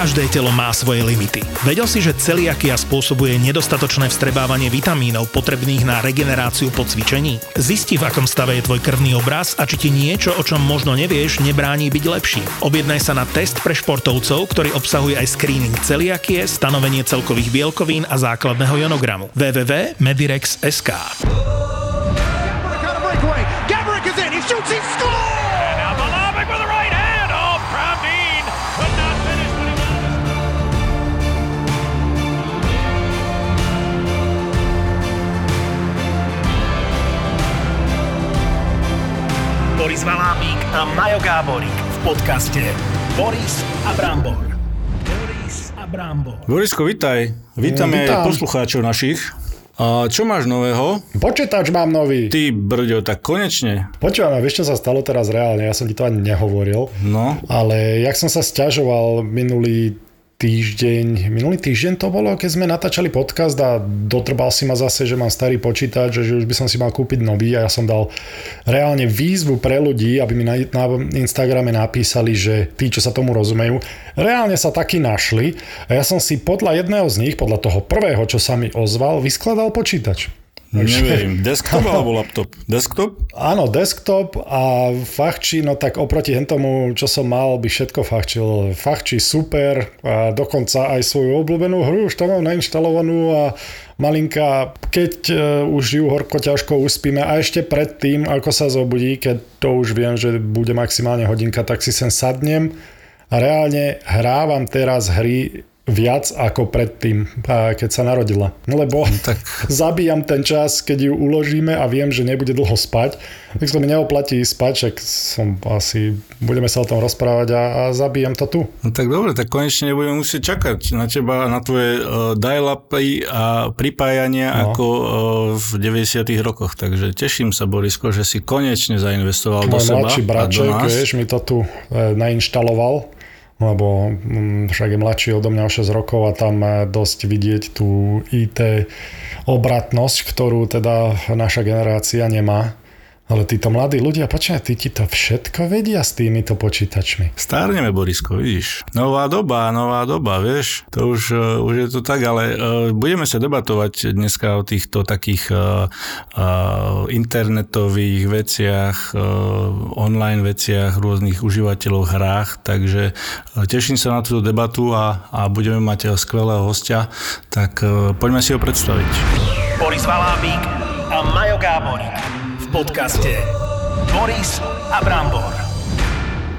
Každé telo má svoje limity. Vedel si, že celiakia spôsobuje nedostatočné vstrebávanie vitamínov potrebných na regeneráciu po cvičení? Zisti, v akom stave je tvoj krvný obraz a či ti niečo, o čom možno nevieš, nebráni byť lepší. Objednaj sa na test pre športovcov, ktorý obsahuje aj screening celiakie, stanovenie celkových bielkovín a základného jonogramu. www.medirex.sk Gabrick is in. He shoots. He scores. Boris Valábík a Majo Gáborík v podcaste Boris a Brambor. Boris a Brambor. Borisko, vitaj. Vítame Vítam. aj poslucháčov našich. A čo máš nového? Počítač mám nový. Ty, brďo, tak konečne. Počúvam, a vieš, čo sa stalo teraz reálne? Ja som ti to ani nehovoril. No, Ale jak som sa stiažoval minulý týždeň, minulý týždeň to bolo, keď sme natáčali podcast a dotrbal si ma zase, že mám starý počítač, že už by som si mal kúpiť nový a ja som dal reálne výzvu pre ľudí, aby mi na, na Instagrame napísali, že tí, čo sa tomu rozumejú, reálne sa takí našli a ja som si podľa jedného z nich, podľa toho prvého, čo sa mi ozval, vyskladal počítač. Neviem, desktop alebo laptop? Desktop? Áno, desktop a fachčí, no tak oproti tomu, čo som mal, by všetko fachčil. Fachčí super a dokonca aj svoju obľúbenú hru už tam mám nainštalovanú a malinka, keď uh, už ju horko ťažko uspíme a ešte predtým, ako sa zobudí, keď to už viem, že bude maximálne hodinka, tak si sem sadnem a reálne hrávam teraz hry viac ako predtým, keď sa narodila. Lebo tak- zabíjam ten čas, keď ju uložíme a viem, že nebude dlho spať, tak sa mi neoplatí spať, však som asi, budeme sa o tom rozprávať a, a zabíjam to tu. No tak dobre, tak konečne nebudeme musieť čakať na teba, na tvoje uh, dial-upy a pripájania no. No. ako uh, v 90 rokoch. Takže teším sa, Borisko, že si konečne zainvestoval do Môj seba mladší a do nás. vieš, mi to tu e, nainštaloval, lebo mm, však je mladší odo mňa o 6 rokov a tam dosť vidieť tú IT obratnosť, ktorú teda naša generácia nemá. Ale títo mladí ľudia, počkaj, tí ti to všetko vedia s týmito počítačmi. Stárneme, Borisko, vidíš. Nová doba, nová doba, vieš. To už, uh, už je to tak, ale uh, budeme sa debatovať dneska o týchto takých uh, uh, internetových veciach, uh, online veciach, rôznych užívateľov hrách, takže uh, teším sa na túto debatu a, a budeme mať uh, skvelého hostia, tak uh, poďme si ho predstaviť. Boris Valábík a Majo Gáborík podcaste Boris a Brambor.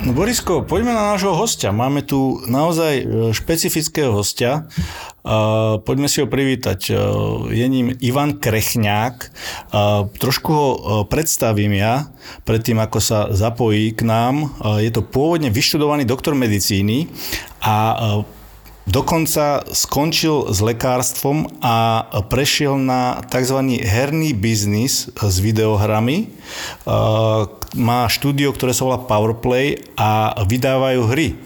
No Borisko, poďme na nášho hostia. Máme tu naozaj e, špecifického hostia. Uh, poďme si ho privítať. Uh, je ním Ivan Krechňák. Trošku ho predstavím ja, predtým ako sa zapojí k nám. Je to pôvodne vyštudovaný doktor medicíny a Dokonca skončil s lekárstvom a prešiel na tzv. herný biznis s videohrami. Uh, Má štúdio, ktoré sa volá Powerplay a vydávajú hry.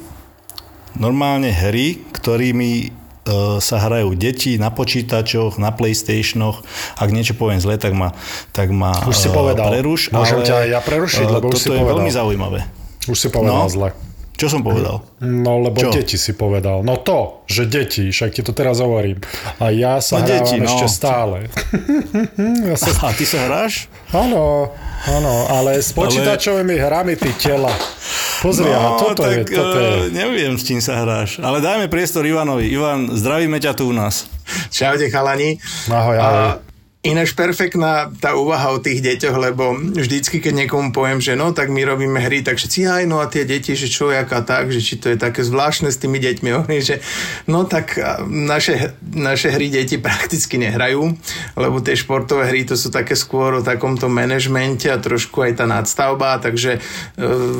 Normálne hry, ktorými uh, sa hrajú deti na počítačoch, na Playstationoch. Ak niečo poviem zle, tak ma, tak ma Už si uh, povedal. preruš. Môžem ťa aj ja prerušiť, uh, lebo už toto si je povedal. veľmi zaujímavé. Už si povedal No. zle. Čo som povedal? No, lebo Čo? deti si povedal. No to, že deti, však ti to teraz hovorím. A ja sa No, deti, no. ešte stále. ja sa... A ty sa hráš? Áno, áno, ale s počítačovými hrami ty tela. Pozri, no, toto, tak je, toto je. eh, neviem, s čím sa hráš. Ale dajme priestor Ivanovi. Ivan, zdravíme ťa tu u nás. Čaute chalani. Ahoj, ahoj. A ináč perfektná tá úvaha o tých deťoch, lebo vždycky, keď niekomu poviem, že no, tak my robíme hry, tak všetci, aj no a tie deti, že čo, jaká tak, že či to je také zvláštne s tými deťmi, hovorím, že no tak naše, naše hry deti prakticky nehrajú, lebo tie športové hry to sú také skôr o takomto manažmente a trošku aj tá nadstavba, takže e,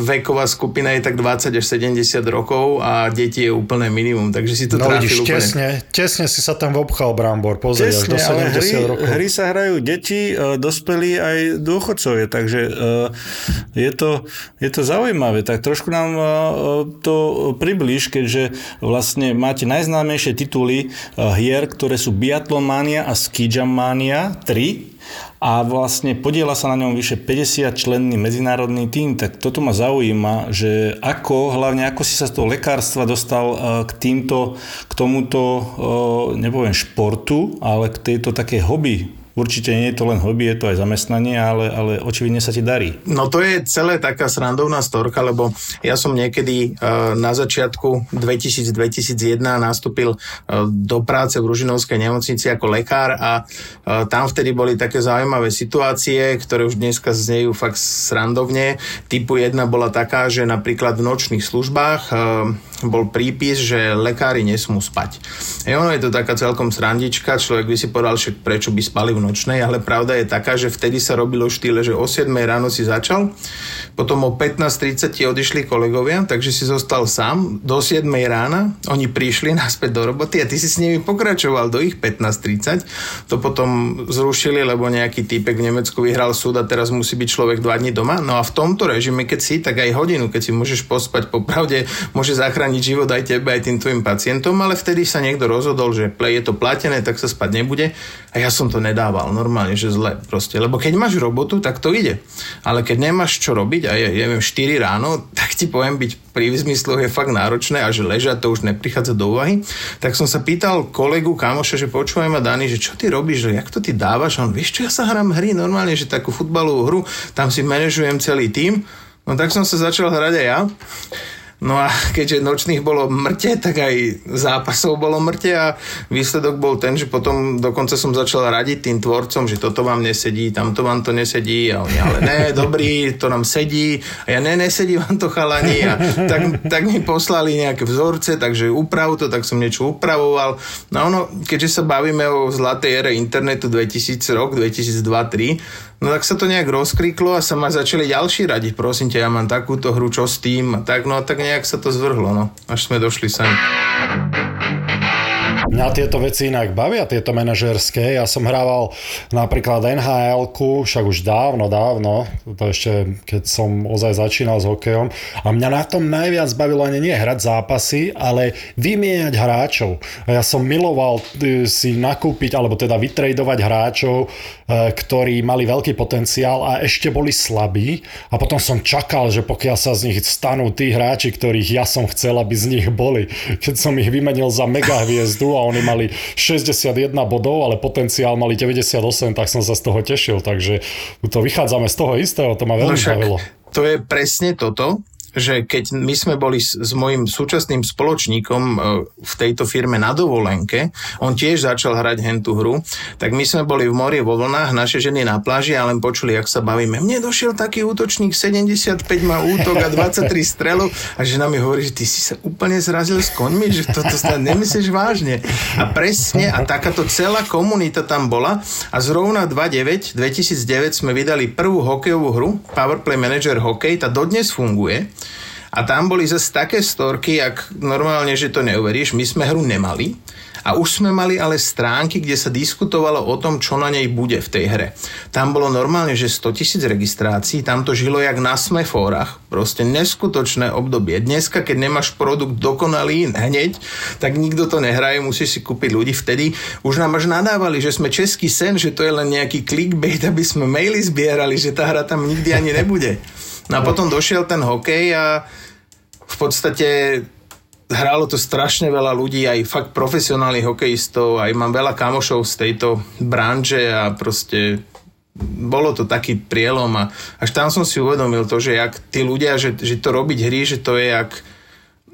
veková skupina je tak 20 až 70 rokov a deti je úplné minimum, takže si to No trafil vidíš, úplne. tesne, tesne si sa tam vobchal, Brambor. Pozri, až do ale 70 hry, rokov. hry sa hrajú deti, e, dospelí aj dôchodcovia, takže e, je to, je to zaujímavé. Tak trošku nám e, to približ, keďže vlastne máte najznámejšie tituly hier, ktoré sú Biathlon Mania a Ski Jump Mania 3 a vlastne podiela sa na ňom vyše 50 členný medzinárodný tým, tak toto ma zaujíma, že ako, hlavne ako si sa z toho lekárstva dostal k týmto, k tomuto, nepoviem športu, ale k tejto takej hobby Určite nie je to len hobby, je to aj zamestnanie, ale, ale očividne sa ti darí. No to je celé taká srandovná storka, lebo ja som niekedy uh, na začiatku 2000-2001 nastúpil uh, do práce v Ružinovskej nemocnici ako lekár a uh, tam vtedy boli také zaujímavé situácie, ktoré už dneska znejú fakt srandovne. Typu jedna bola taká, že napríklad v nočných službách bol prípis, že lekári nesmú spať. E ono je to taká celkom srandička, človek by si povedal, že prečo by spali v nočnej, ale pravda je taká, že vtedy sa robilo štýle, že o 7 ráno si začal, potom o 15.30 ti odišli kolegovia, takže si zostal sám. Do 7 rána, oni prišli naspäť do roboty a ty si s nimi pokračoval do ich 15.30, to potom zrušili, lebo nejaký týpek v Nemecku vyhral súd a teraz musí byť človek 2 dní doma, no a v tomto režime, keď si, tak aj hodinu, keď si môžeš pospať, popravde môže zachrániť zachrániť život aj tebe, aj tým tvojim pacientom, ale vtedy sa niekto rozhodol, že je to platené, tak sa spať nebude a ja som to nedával normálne, že zle proste. Lebo keď máš robotu, tak to ide. Ale keď nemáš čo robiť a je, neviem, 4 ráno, tak ti poviem byť pri zmysloch je fakt náročné a že ležať to už neprichádza do úvahy. Tak som sa pýtal kolegu, kamoša, že počúvaj ma Dani, že čo ty robíš, že jak to ty dávaš? A on, vieš čo, ja sa hrám hry normálne, že takú futbalovú hru, tam si manažujem celý tým. No tak som sa začal hrať aj ja. No a keďže nočných bolo mŕte, tak aj zápasov bolo mŕte a výsledok bol ten, že potom dokonca som začal radiť tým tvorcom, že toto vám nesedí, tamto vám to nesedí a oni, ale ne, dobrý, to nám sedí a ja ne, nesedí vám to chalani a tak, tak mi poslali nejaké vzorce, takže uprav to, tak som niečo upravoval. No ono, keďže sa bavíme o zlatej ére internetu 2000 rok, 2002-2003, No tak sa to nejak rozkriklo a sa ma začali ďalší radiť. Prosím ťa, ja mám takúto hru, čo s tým? A tak, no tak nejak sa to zvrhlo, no. Až sme došli sem. Mňa tieto veci inak bavia, tieto manažerské. Ja som hrával napríklad nhl však už dávno, dávno, to ešte keď som ozaj začínal s hokejom. A mňa na tom najviac bavilo ani nie hrať zápasy, ale vymieňať hráčov. A ja som miloval e, si nakúpiť, alebo teda vytredovať hráčov, e, ktorí mali veľký potenciál a ešte boli slabí. A potom som čakal, že pokiaľ sa z nich stanú tí hráči, ktorých ja som chcel, aby z nich boli. Keď som ich vymenil za mega hviezdu a oni mali 61 bodov, ale potenciál mali 98, tak som sa z toho tešil, takže to vychádzame z toho istého, to ma veľmi no bavilo. To je presne toto, že keď my sme boli s, s mojim súčasným spoločníkom e, v tejto firme na dovolenke, on tiež začal hrať hentú hru, tak my sme boli v mori vo vlnách, naše ženy na pláži a len počuli, jak sa bavíme. Mne došiel taký útočník, 75 má útok a 23 strelov a žena mi hovorí, že ty si sa úplne zrazil s koňmi, že toto snad nemyslíš vážne. A presne, a takáto celá komunita tam bola a zrovna 2009, 2009 sme vydali prvú hokejovú hru, Powerplay Manager Hokej, tá dodnes funguje a tam boli zase také storky, ak normálne, že to neuveríš, my sme hru nemali a už sme mali ale stránky, kde sa diskutovalo o tom, čo na nej bude v tej hre. Tam bolo normálne, že 100 tisíc registrácií, tam to žilo jak na smefórach, proste neskutočné obdobie. Dneska, keď nemáš produkt dokonalý hneď, tak nikto to nehraje, musíš si kúpiť ľudí. Vtedy už nám až nadávali, že sme český sen, že to je len nejaký clickbait, aby sme maily zbierali, že tá hra tam nikdy ani nebude. No a potom došiel ten hokej a v podstate hralo to strašne veľa ľudí, aj fakt profesionálnych hokejistov, aj mám veľa kamošov z tejto branže a proste bolo to taký prielom a až tam som si uvedomil to, že jak tí ľudia, že, že to robiť hry, že to je jak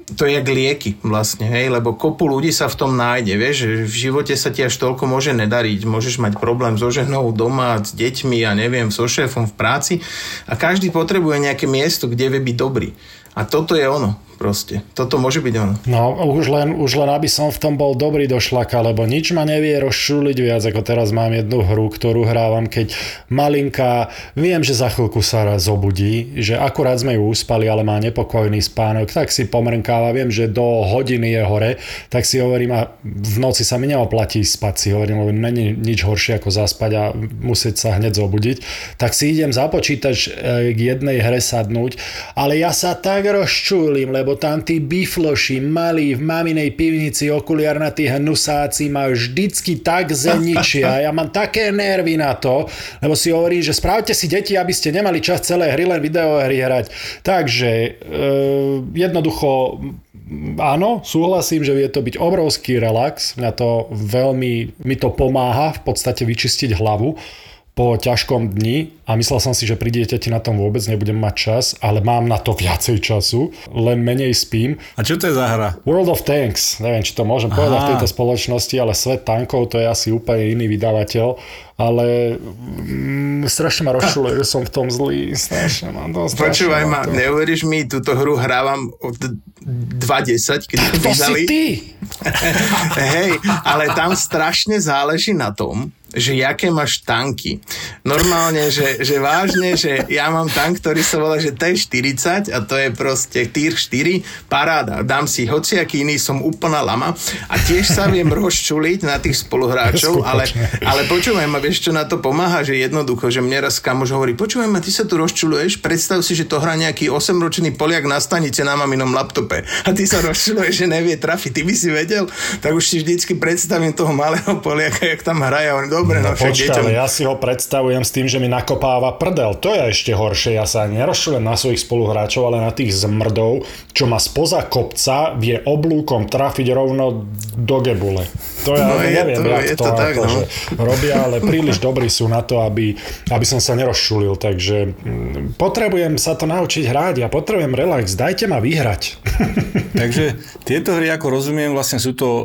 to je jak lieky vlastne, hej, lebo kopu ľudí sa v tom nájde, vieš, že v živote sa ti až toľko môže nedariť, môžeš mať problém so ženou doma, s deťmi, a ja neviem, so šéfom v práci a každý potrebuje nejaké miesto, kde vie byť dobrý. A toto je ono proste. Toto môže byť ono. No, už len, už len aby som v tom bol dobrý do šlaka, lebo nič ma nevie rozšuliť viac, ako teraz mám jednu hru, ktorú hrávam, keď malinka, viem, že za chvíľku sa zobudí, že akurát sme ju uspali, ale má nepokojný spánok, tak si pomrnkáva, viem, že do hodiny je hore, tak si hovorím, a v noci sa mi neoplatí spať, si hovorím, lebo není nič horšie ako zaspať a musieť sa hneď zobudiť, tak si idem za počítač e, k jednej hre sadnúť, ale ja sa tak rozčúlim, lebo lebo tam tí bifloši malí v maminej pivnici okuliarnatí hnusáci majú vždycky tak zeničia. Ja mám také nervy na to, lebo si hovorí, že správte si deti, aby ste nemali čas celé hry len videohry hrať. Takže e, jednoducho áno, súhlasím, že vie to byť obrovský relax. Mňa to veľmi, mi to pomáha v podstate vyčistiť hlavu po ťažkom dni a myslel som si, že pri dieťati na tom vôbec nebudem mať čas, ale mám na to viacej času, len menej spím. A čo to je za hra? World of Tanks, neviem, či to môžem Aha. povedať v tejto spoločnosti, ale Svet tankov to je asi úplne iný vydavateľ, ale mm, strašne ma rozčuluje, že som v tom zlý, strašne mám to, Počúvaj ma, to. neuveríš mi, túto hru hrávam od 2.10, keď to vydali. ty! Hej, ale tam strašne záleží na tom, že jaké máš tanky. Normálne, že, že vážne, že ja mám tank, ktorý sa volá, že T40 a to je proste Tier 4, paráda. Dám si hociaký iný, som úplná lama a tiež sa viem rozčuliť na tých spoluhráčov, ale, ale počúvaj ma, vieš, čo na to pomáha, že jednoducho, že mne raz kamož hovorí, počúvaj ma, ty sa tu rozčuluješ, predstav si, že to hrá nejaký 8-ročný Poliak na stanice na maminom laptope a ty sa rozčuluješ, že nevie trafiť, ty by si vedel, tak už si vždycky predstavím toho malého Poliaka, jak tam hraje, on dobre, no, no počkaj, deťom... ja si ho predstavujem s tým, že mi nakopáva prdel. To je ešte horšie. Ja sa nerozšujem na svojich spoluhráčov, ale na tých zmrdov, čo ma spoza kopca vie oblúkom trafiť rovno do gebule. To ja no, neviem, to, jak to, to tak, ako, no. že robia, ale príliš dobrí sú na to, aby, aby som sa nerozšulil. Takže mm, potrebujem sa to naučiť hrať, ja potrebujem relax, dajte ma vyhrať. takže tieto hry, ako rozumiem, vlastne sú to uh,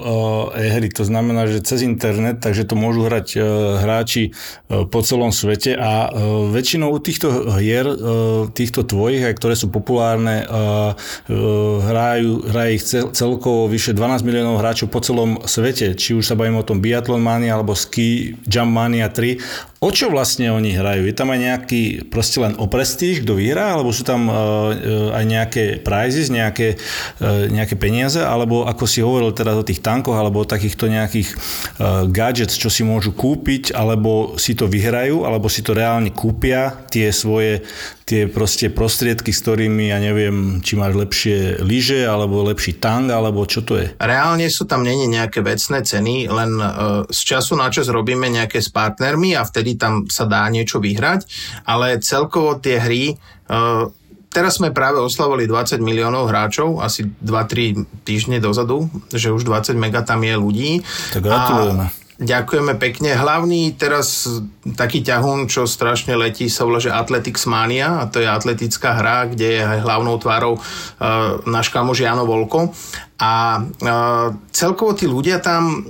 hry, to znamená, že cez internet, takže to môžu hrať uh, hráči uh, po celom svete a uh, väčšinou u týchto hier, uh, týchto tvojich, aj ktoré sú populárne, uh, uh, hrajú, hrajú ich cel, celkovo vyše 12 miliónov hráčov po celom svete či už sa bavíme o tom Biathlon Mania alebo Ski Jump Mania 3, O čo vlastne oni hrajú? Je tam aj nejaký proste len o prestíž, kto vyhrá, alebo sú tam uh, aj nejaké prizes, nejaké, uh, nejaké peniaze, alebo ako si hovoril teda o tých tankoch, alebo o takýchto nejakých uh, gadgets, čo si môžu kúpiť, alebo si to vyhrajú, alebo si to reálne kúpia, tie svoje tie proste prostriedky, s ktorými, ja neviem, či máš lepšie lyže, alebo lepší tank, alebo čo to je? Reálne sú tam není nejaké vecné ceny, len uh, z času na čas robíme nejaké s partnermi a vtedy tam sa dá niečo vyhrať, ale celkovo tie hry uh, Teraz sme práve oslavovali 20 miliónov hráčov, asi 2-3 týždne dozadu, že už 20 mega tam je ľudí. Tak gratulujeme. A Ďakujeme pekne. Hlavný teraz taký ťahún, čo strašne letí, sa volá, že Athletics Mania a to je atletická hra, kde je hlavnou tvárou uh, náš kamož Jano Volko. A uh, celkovo tí ľudia tam,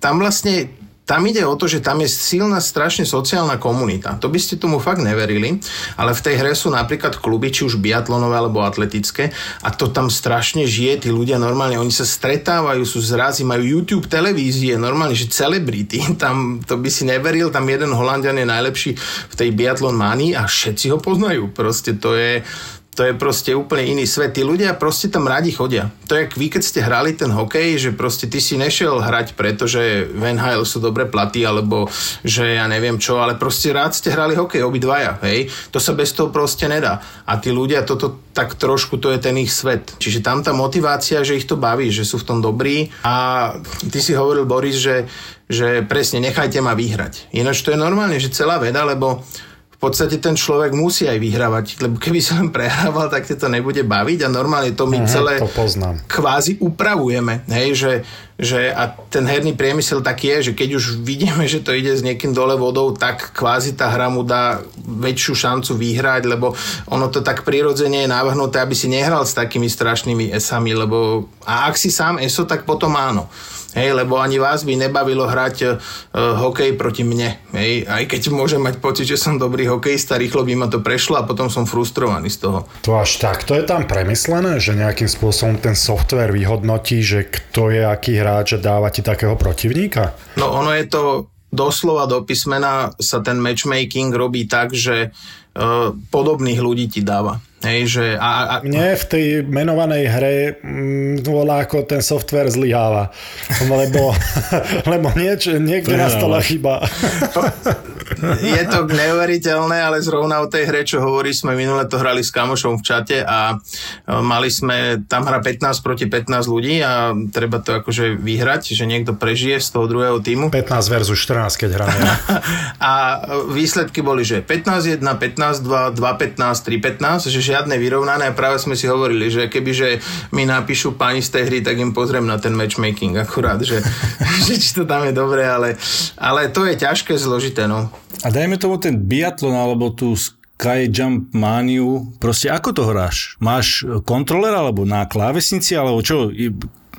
tam vlastne tam ide o to, že tam je silná strašne sociálna komunita. To by ste tomu fakt neverili, ale v tej hre sú napríklad kluby, či už biatlonové alebo atletické a to tam strašne žije, tí ľudia normálne, oni sa stretávajú, sú zrazy, majú YouTube televízie, normálne, že celebrity, tam to by si neveril, tam jeden Holandian je najlepší v tej biatlon manii a všetci ho poznajú. Proste to je, to je proste úplne iný svet. Tí ľudia proste tam radi chodia. To je vy, keď ste hrali ten hokej, že proste ty si nešiel hrať, pretože v NHL sú dobre platy, alebo že ja neviem čo, ale proste rád ste hrali hokej, obidvaja, hej. To sa bez toho proste nedá. A tí ľudia, toto tak trošku, to je ten ich svet. Čiže tam tá motivácia, že ich to baví, že sú v tom dobrí. A ty si hovoril, Boris, že, že presne, nechajte ma vyhrať. Ináč to je normálne, že celá veda, lebo v podstate ten človek musí aj vyhrávať, lebo keby sa len prehrával, tak to nebude baviť a normálne to my Aha, celé to poznám. kvázi upravujeme, hej, že, že a ten herný priemysel tak je, že keď už vidíme, že to ide s niekým dole vodou, tak kvázi tá hra mu dá väčšiu šancu vyhrať, lebo ono to tak prirodzene je návrhnuté, aby si nehral s takými strašnými esami, lebo a ak si sám eso, tak potom áno. Hej, lebo ani vás by nebavilo hrať uh, hokej proti mne. Hej, aj keď môžem mať pocit, že som dobrý hokejista, rýchlo by ma to prešlo a potom som frustrovaný z toho. To až tak, to je tam premyslené, že nejakým spôsobom ten software vyhodnotí, že kto je aký hráč a dáva ti takého protivníka? No ono je to doslova do písmena sa ten matchmaking robí tak, že uh, podobných ľudí ti dáva. Hej, že a, a, Mne v tej menovanej hre mm, volá ako ten software zlyháva. Lebo, lebo nieč, niekde nastala chyba. je to neuveriteľné, ale zrovna o tej hre, čo hovorí, sme minule to hrali s kamošom v čate a mali sme, tam hra 15 proti 15 ľudí a treba to akože vyhrať, že niekto prežije z toho druhého týmu. 15 versus 14, keď hráme. a výsledky boli, že 15-1, 15-2, 2-15, 3-15, že žiadne vyrovnané a práve sme si hovorili, že kebyže mi napíšu pani z tej hry, tak im pozriem na ten matchmaking akurát, že, že či to tam je dobré, ale, ale to je ťažké, zložité, no. A dajme tomu ten biatlon alebo tú Sky Jump Maniu, proste ako to hráš? Máš kontroler alebo na klávesnici, alebo čo?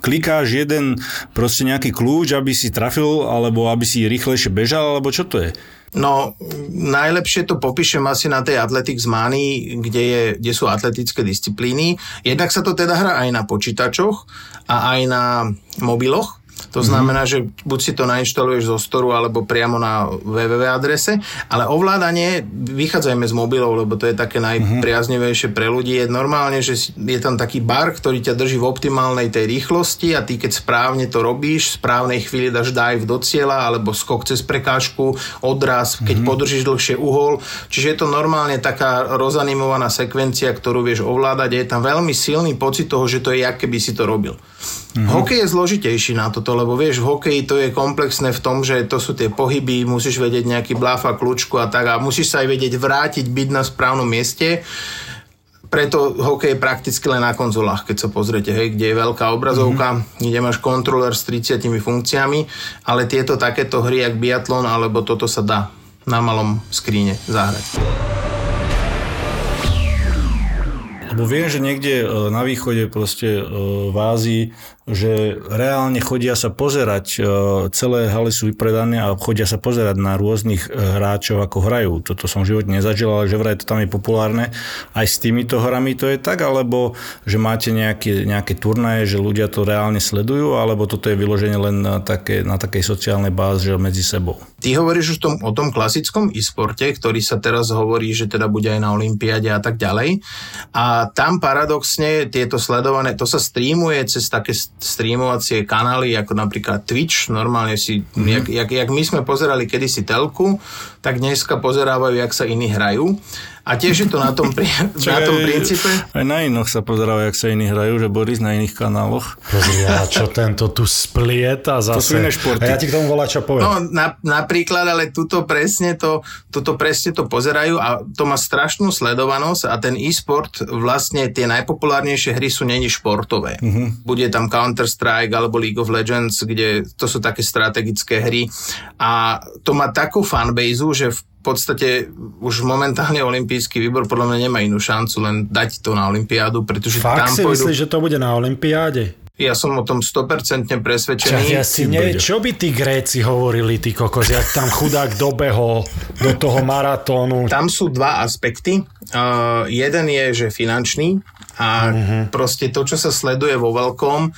klikáš jeden proste nejaký kľúč, aby si trafil, alebo aby si rýchlejšie bežal, alebo čo to je? No, najlepšie to popíšem asi na tej Athletics Mani, kde, je, kde sú atletické disciplíny. Jednak sa to teda hrá aj na počítačoch a aj na mobiloch. To znamená, že buď si to nainštaluješ zo storu alebo priamo na www adrese, ale ovládanie, vychádzajme z mobilov, lebo to je také najpriaznivejšie pre ľudí, je normálne, že je tam taký bar, ktorý ťa drží v optimálnej tej rýchlosti a ty keď správne to robíš, v správnej chvíli dáš dive do cieľa alebo skok cez prekážku, odraz, keď mm-hmm. podržíš dlhšie uhol. Čiže je to normálne taká rozanimovaná sekvencia, ktorú vieš ovládať. Je tam veľmi silný pocit toho, že to je, aké by si to robil. Mm-hmm. Hokej je zložitejší na toto, lebo vieš, v hokeji to je komplexné v tom, že to sú tie pohyby, musíš vedieť nejaký bláfa, kľúčku a tak a musíš sa aj vedieť vrátiť, byť na správnom mieste. Preto hokej je prakticky len na konzolách, keď sa pozriete, hej, kde je veľká obrazovka, mm-hmm. kde máš kontroler s 30 funkciami, ale tieto takéto hry, jak biatlon, alebo toto sa dá na malom skríne zahrať. Lebo viem, že niekde e, na východe proste e, v Ázii že reálne chodia sa pozerať, e, celé haly sú vypredané a chodia sa pozerať na rôznych e, hráčov, ako hrajú. Toto som v živote nezažil, ale že vraj to tam je populárne. Aj s týmito hrami to je tak, alebo že máte nejaké, nejaké turnaje, že ľudia to reálne sledujú, alebo toto je vyložené len na, také, na takej sociálnej báze, že medzi sebou. Ty hovoríš už tom, o tom klasickom e-sporte, ktorý sa teraz hovorí, že teda bude aj na Olympiade a tak ďalej. A tam paradoxne tieto sledované, to sa streamuje cez také streamovacie kanály, ako napríklad Twitch, normálne si, mm-hmm. jak, jak, jak my sme pozerali kedysi telku, tak dneska pozerávajú, jak sa iní hrajú. A tiež je to na tom, pri, na tom princípe. Aj na inoch sa pozerávajú, jak sa iní hrajú, že Boris na iných kanáloch. Pozri, a čo tento tu splieta zase. To sú iné športy. A ja ti k tomu volá, čo poviem. No, na, napríklad, ale tuto presne to, tuto presne to pozerajú a to má strašnú sledovanosť a ten e-sport, vlastne tie najpopulárnejšie hry sú není športové. Uh-huh. Bude tam Counter-Strike alebo League of Legends, kde to sú také strategické hry a to má takú fanbase, že v v podstate už momentálne olimpijský výbor podľa mňa nemá inú šancu len dať to na olympiádu, pretože Fakt tam si pôjdu... myslíš, že to bude na olympiáde? Ja som o tom 100% presvedčený. Čak, ja si nie, čo by tí Gréci hovorili, ty kokos, jak tam chudák dobehol do toho maratónu. Tam sú dva aspekty. Uh, jeden je, že finančný a uh-huh. proste to, čo sa sleduje vo veľkom,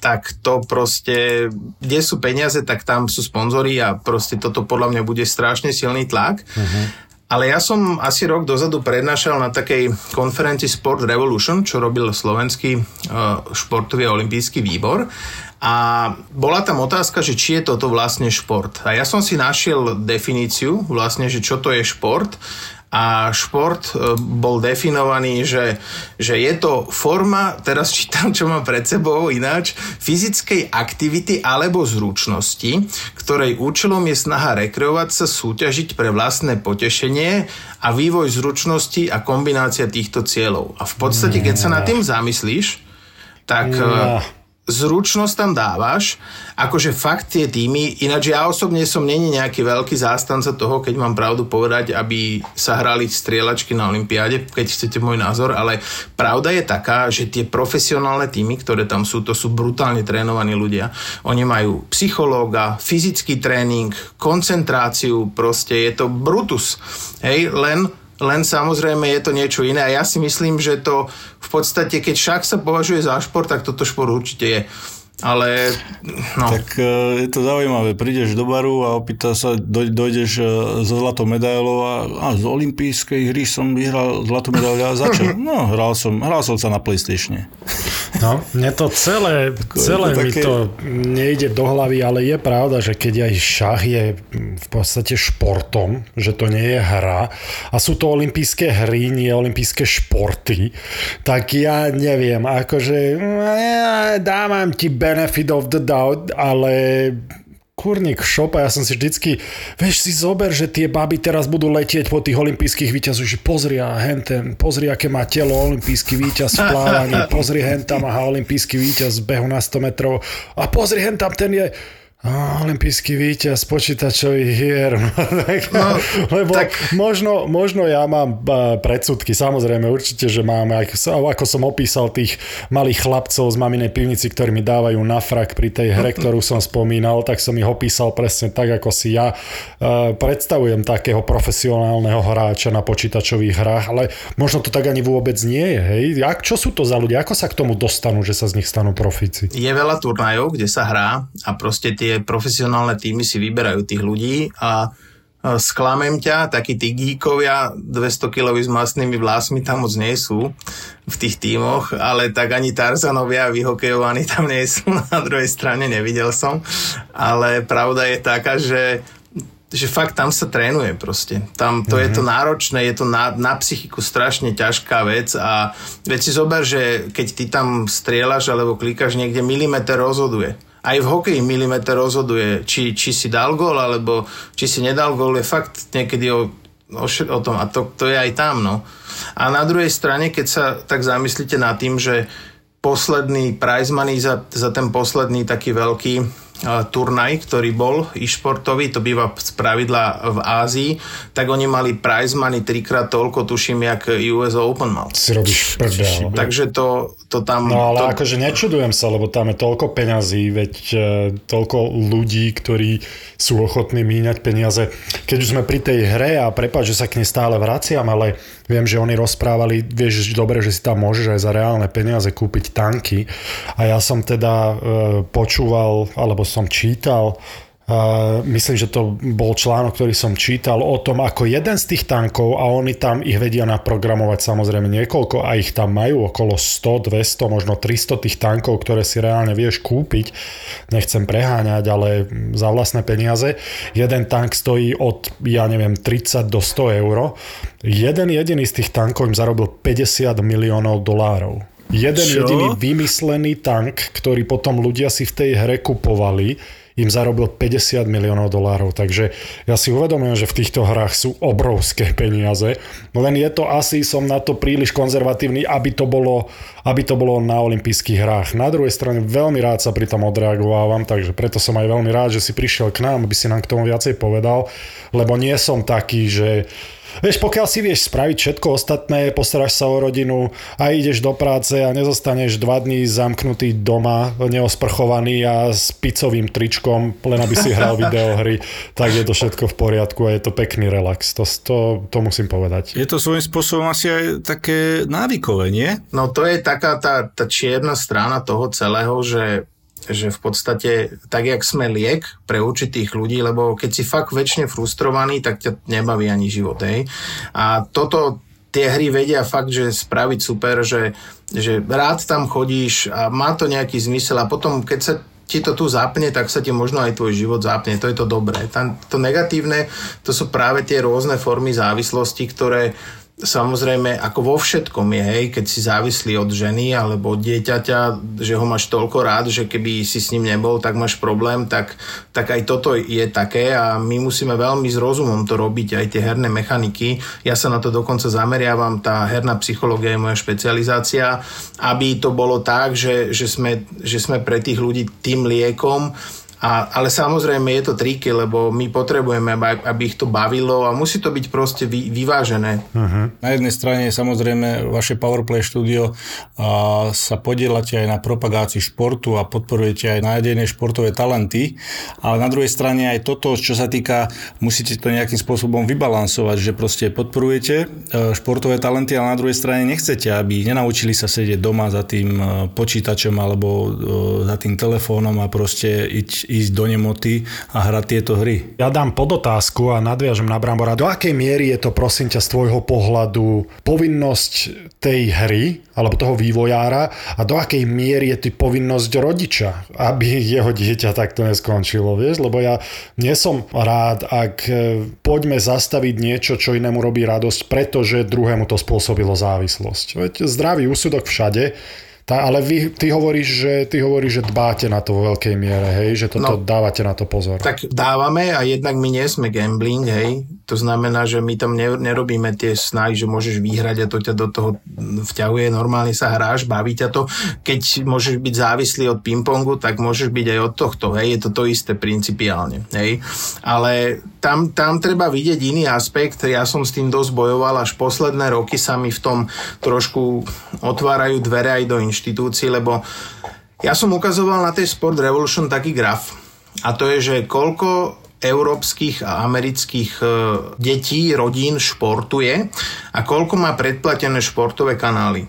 tak to proste, kde sú peniaze, tak tam sú sponzory a proste toto podľa mňa bude strašne silný tlak. Uh-huh. Ale ja som asi rok dozadu prednášal na takej konferencii Sport Revolution, čo robil slovenský uh, športový a olimpijský výbor. A bola tam otázka, že či je toto vlastne šport. A ja som si našiel definíciu vlastne, že čo to je šport a šport e, bol definovaný, že, že je to forma, teraz čítam, čo mám pred sebou ináč, fyzickej aktivity alebo zručnosti, ktorej účelom je snaha rekreovať sa, súťažiť pre vlastné potešenie a vývoj zručnosti a kombinácia týchto cieľov. A v podstate, keď sa nad tým zamyslíš, tak... No zručnosť tam dávaš, akože fakt tie týmy, ináč ja osobne som není nejaký veľký zástanca toho, keď mám pravdu povedať, aby sa hrali strieľačky na Olympiáde, keď chcete môj názor, ale pravda je taká, že tie profesionálne týmy, ktoré tam sú, to sú brutálne trénovaní ľudia. Oni majú psychológa, fyzický tréning, koncentráciu, proste je to brutus. Hej, len len samozrejme je to niečo iné a ja si myslím, že to v podstate, keď však sa považuje za šport, tak toto šport určite je. Ale no. Tak e, je to zaujímavé. Prídeš do baru a opýta sa, dojdeš e, zo zlatou medailou a, a z olympijskej hry som vyhral zlatú medailu a začal. No, hral som, hral som sa na Playstatione. No, mne to celé, celé to mi také... to nejde do hlavy, ale je pravda, že keď aj šach je v podstate športom, že to nie je hra a sú to olympijské hry, nie olympijské športy, tak ja neviem, akože ja dávam ti benefit of the doubt, ale kurník šopa, ja som si vždycky, vieš si zober, že tie baby teraz budú letieť po tých olympijských víťazov, že pozri a henten, pozri, aké má telo olympijský víťaz v plávaní, pozri hentam má olympijský víťaz v behu na 100 metrov a pozri hentam ten je Oh, olimpijský víťaz počítačových hier. No, tak, no, lebo tak... Možno, možno ja mám predsudky, samozrejme, určite, že mám, ako som opísal tých malých chlapcov z maminej pivnici, ktorí mi dávajú na frak pri tej hre, ktorú som spomínal, tak som ich opísal presne tak, ako si ja uh, predstavujem takého profesionálneho hráča na počítačových hrách, ale možno to tak ani vôbec nie je. Hej? Jak, čo sú to za ľudia? Ako sa k tomu dostanú, že sa z nich stanú profíci? Je veľa turnajov, kde sa hrá a proste tie tie profesionálne týmy si vyberajú tých ľudí a sklamem ťa, takí tí geekovia 200 kiloví s masnými vlásmi tam moc nie sú v tých tímoch, ale tak ani Tarzanovia vyhokejovaní tam nie sú, na druhej strane nevidel som, ale pravda je taká, že že fakt tam sa trénuje proste. Tam to mm-hmm. je to mhm. náročné, je to na, na psychiku strašne ťažká vec a veď si zober, že keď ty tam strieľaš alebo klikáš niekde, milimeter rozhoduje aj v hokeji milimeter rozhoduje, či, či si dal gól, alebo či si nedal gól, je fakt niekedy o, o, o tom a to, to je aj tam. No. A na druhej strane, keď sa tak zamyslíte nad tým, že posledný prize money za, za ten posledný taký veľký turnaj, ktorý bol e-športový, to býva z pravidla v Ázii, tak oni mali prize money trikrát toľko, tuším, jak US Open mal. Si robíš prdel. Takže to, to tam... No ale to... akože nečudujem sa, lebo tam je toľko peňazí, veď e, toľko ľudí, ktorí sú ochotní míňať peniaze. Keď už sme pri tej hre a prepáč, že sa k nej stále vraciam, ale viem, že oni rozprávali, vieš dobre, že si tam môžeš aj za reálne peniaze kúpiť tanky a ja som teda e, počúval, alebo som čítal myslím, že to bol článok, ktorý som čítal o tom, ako jeden z tých tankov, a oni tam ich vedia naprogramovať samozrejme niekoľko a ich tam majú okolo 100, 200, možno 300 tých tankov, ktoré si reálne vieš kúpiť. Nechcem preháňať, ale za vlastné peniaze. Jeden tank stojí od, ja neviem, 30 do 100 eur. Jeden jediný z tých tankov im zarobil 50 miliónov dolárov. Jeden Čo? jediný vymyslený tank, ktorý potom ľudia si v tej hre kupovali, im zarobil 50 miliónov dolárov. Takže ja si uvedomujem, že v týchto hrách sú obrovské peniaze, len je to asi, som na to príliš konzervatívny, aby to bolo, aby to bolo na olympijských hrách. Na druhej strane veľmi rád sa pri tom odreagovávam, takže preto som aj veľmi rád, že si prišiel k nám, aby si nám k tomu viacej povedal, lebo nie som taký, že Vieš, pokiaľ si vieš spraviť všetko ostatné, postaráš sa o rodinu a ideš do práce a nezostaneš dva dní zamknutý doma, neosprchovaný a s picovým tričkom, len aby si hral videohry, tak je to všetko v poriadku a je to pekný relax. To, to, to musím povedať. Je to svojím spôsobom asi aj také návykové, nie? No to je taká tá, tá čierna strana toho celého, že že v podstate tak, jak sme liek pre určitých ľudí, lebo keď si fakt väčšine frustrovaný, tak ťa nebaví ani život. Hej? A toto tie hry vedia fakt, že spraviť super, že, že rád tam chodíš a má to nejaký zmysel a potom, keď sa ti to tu zapne, tak sa ti možno aj tvoj život zapne. To je to dobré. Tam, to negatívne, to sú práve tie rôzne formy závislosti, ktoré samozrejme ako vo všetkom je, hej, keď si závislý od ženy alebo od dieťaťa, že ho máš toľko rád, že keby si s ním nebol, tak máš problém, tak, tak aj toto je také a my musíme veľmi s rozumom to robiť, aj tie herné mechaniky. Ja sa na to dokonca zameriavam, tá herná psychológia je moja špecializácia, aby to bolo tak, že, že, sme, že sme pre tých ľudí tým liekom, A, ale samozrejme je to triky, lebo my potrebujeme, aby, aby ich to bavilo a musí to byť proste vy, vyvážené. Uh-huh. Na jednej strane samozrejme vaše Powerplay štúdio a, sa podielate aj na propagácii športu a podporujete aj nájdené športové talenty, ale na druhej strane aj toto, čo sa týka, musíte to nejakým spôsobom vybalansovať, že proste podporujete e, športové talenty, ale na druhej strane nechcete, aby nenaučili sa sedieť doma za tým e, počítačom alebo e, za tým telefónom a proste ísť ísť do nemoty a hrať tieto hry. Ja dám podotázku a nadviažem na Brambora. Do akej miery je to, prosím ťa, z tvojho pohľadu povinnosť tej hry, alebo toho vývojára a do akej miery je to povinnosť rodiča, aby jeho dieťa takto neskončilo, vieš? Lebo ja nie som rád, ak e, poďme zastaviť niečo, čo inému robí radosť, pretože druhému to spôsobilo závislosť. Veď zdravý úsudok všade, tá, ale vy, ty, hovoríš, že, ty hovoríš, že dbáte na to vo veľkej miere, hej? Že toto no, dávate na to pozor. Tak dávame a jednak my nie sme gambling, hej? To znamená, že my tam nerobíme tie snahy, že môžeš vyhrať a to ťa do toho vťahuje. Normálne sa hráš, baví ťa to. Keď môžeš byť závislý od pingpongu, tak môžeš byť aj od tohto, hej? Je to to isté principiálne, hej? Ale tam, tam treba vidieť iný aspekt. Ja som s tým dosť bojoval, až posledné roky sa mi v tom trošku otvárajú dvere aj do inš inštitúcií, lebo ja som ukazoval na tej Sport Revolution taký graf a to je, že koľko európskych a amerických e, detí, rodín športuje a koľko má predplatené športové kanály.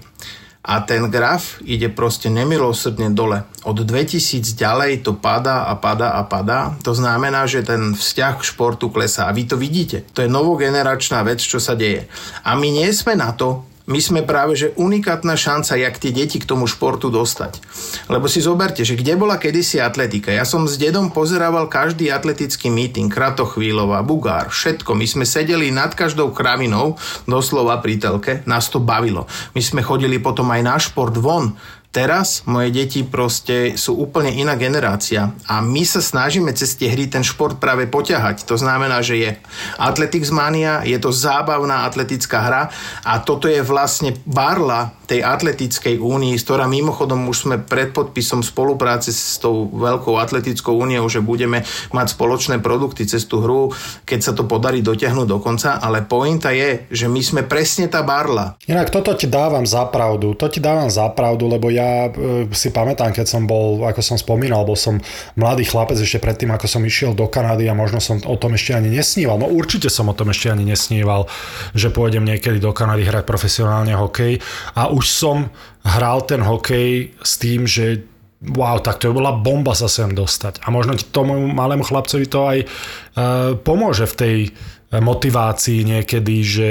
A ten graf ide proste nemilosrdne dole. Od 2000 ďalej to padá a padá a padá. To znamená, že ten vzťah k športu klesá. A vy to vidíte. To je novogeneračná vec, čo sa deje. A my nie sme na to, my sme práve, že unikátna šanca, jak tie deti k tomu športu dostať. Lebo si zoberte, že kde bola kedysi atletika. Ja som s dedom pozerával každý atletický meeting, Kratochvíľová, Bugár, všetko. My sme sedeli nad každou kravinou, doslova pri telke, nás to bavilo. My sme chodili potom aj na šport von, Teraz moje deti proste sú úplne iná generácia a my sa snažíme cez tie hry ten šport práve poťahať. To znamená, že je Athletics Mania, je to zábavná atletická hra a toto je vlastne barla tej atletickej únii, ktorá mimochodom už sme pred podpisom spolupráce s tou veľkou atletickou úniou, že budeme mať spoločné produkty cez tú hru, keď sa to podarí dotiahnuť do konca, ale pointa je, že my sme presne tá barla. Inak toto ti dávam za pravdu, to ti dávam za pravdu, lebo ja e, si pamätám, keď som bol, ako som spomínal, bol som mladý chlapec ešte predtým, ako som išiel do Kanady a možno som o tom ešte ani nesníval. No určite som o tom ešte ani nesníval, že pôjdem niekedy do Kanady hrať profesionálne hokej a už už som hral ten hokej s tým, že wow, tak to bola bomba sa sem dostať. A možno tomu malému chlapcovi to aj uh, pomôže v tej motivácii niekedy, že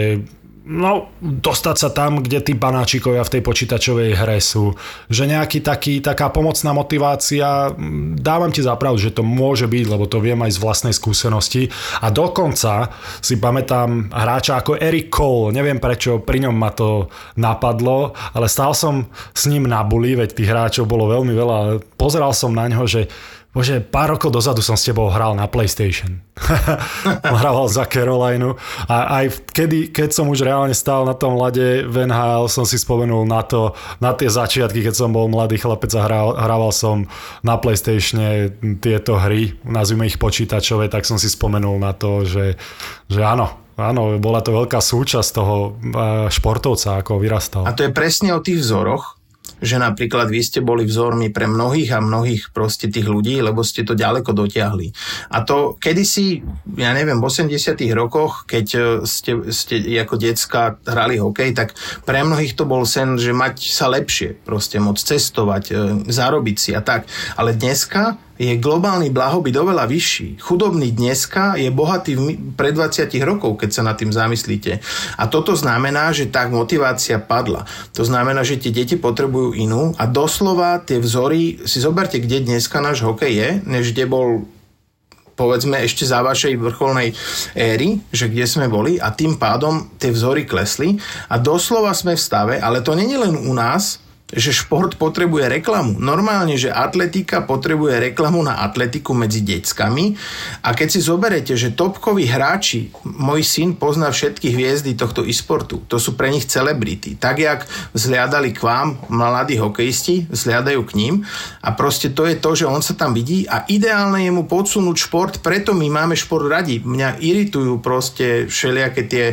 no, dostať sa tam, kde tí banáčikovia v tej počítačovej hre sú. Že nejaký taký, taká pomocná motivácia, dávam ti zapravdu, že to môže byť, lebo to viem aj z vlastnej skúsenosti. A dokonca si pamätám hráča ako Eric Cole, neviem prečo pri ňom ma to napadlo, ale stál som s ním na buli, veď tých hráčov bolo veľmi veľa. Pozeral som na ňo, že Bože, pár rokov dozadu som s tebou hral na PlayStation. Hrával za Carolinu a aj kedy, keď som už reálne stál na tom lade v NHL, som si spomenul na to, na tie začiatky, keď som bol mladý chlapec a hral, hrával som na PlayStation tieto hry, nazvime ich počítačové, tak som si spomenul na to, že, že áno, Áno, bola to veľká súčasť toho eh, športovca, ako vyrastal. A to je presne o tých vzoroch, že napríklad vy ste boli vzormi pre mnohých a mnohých proste tých ľudí, lebo ste to ďaleko dotiahli. A to kedysi, ja neviem, v 80 rokoch, keď e, ste, ste ako decka hrali hokej, tak pre mnohých to bol sen, že mať sa lepšie, proste môcť cestovať, e, zarobiť si a tak. Ale dneska je globálny blahobyt oveľa vyšší. Chudobný dneska je bohatý pred 20 rokov, keď sa nad tým zamyslíte. A toto znamená, že tá motivácia padla. To znamená, že tie deti potrebujú inú a doslova tie vzory, si zoberte, kde dneska náš hokej je, než kde bol povedzme ešte za vašej vrcholnej éry, že kde sme boli a tým pádom tie vzory klesli a doslova sme v stave, ale to není len u nás, že šport potrebuje reklamu. Normálne, že atletika potrebuje reklamu na atletiku medzi deckami a keď si zoberete, že topkoví hráči, môj syn pozná všetky hviezdy tohto e-sportu, to sú pre nich celebrity. Tak, jak vzhliadali k vám mladí hokejisti, vzhliadajú k ním a proste to je to, že on sa tam vidí a ideálne je mu podsunúť šport, preto my máme šport radi. Mňa iritujú proste všelijaké tie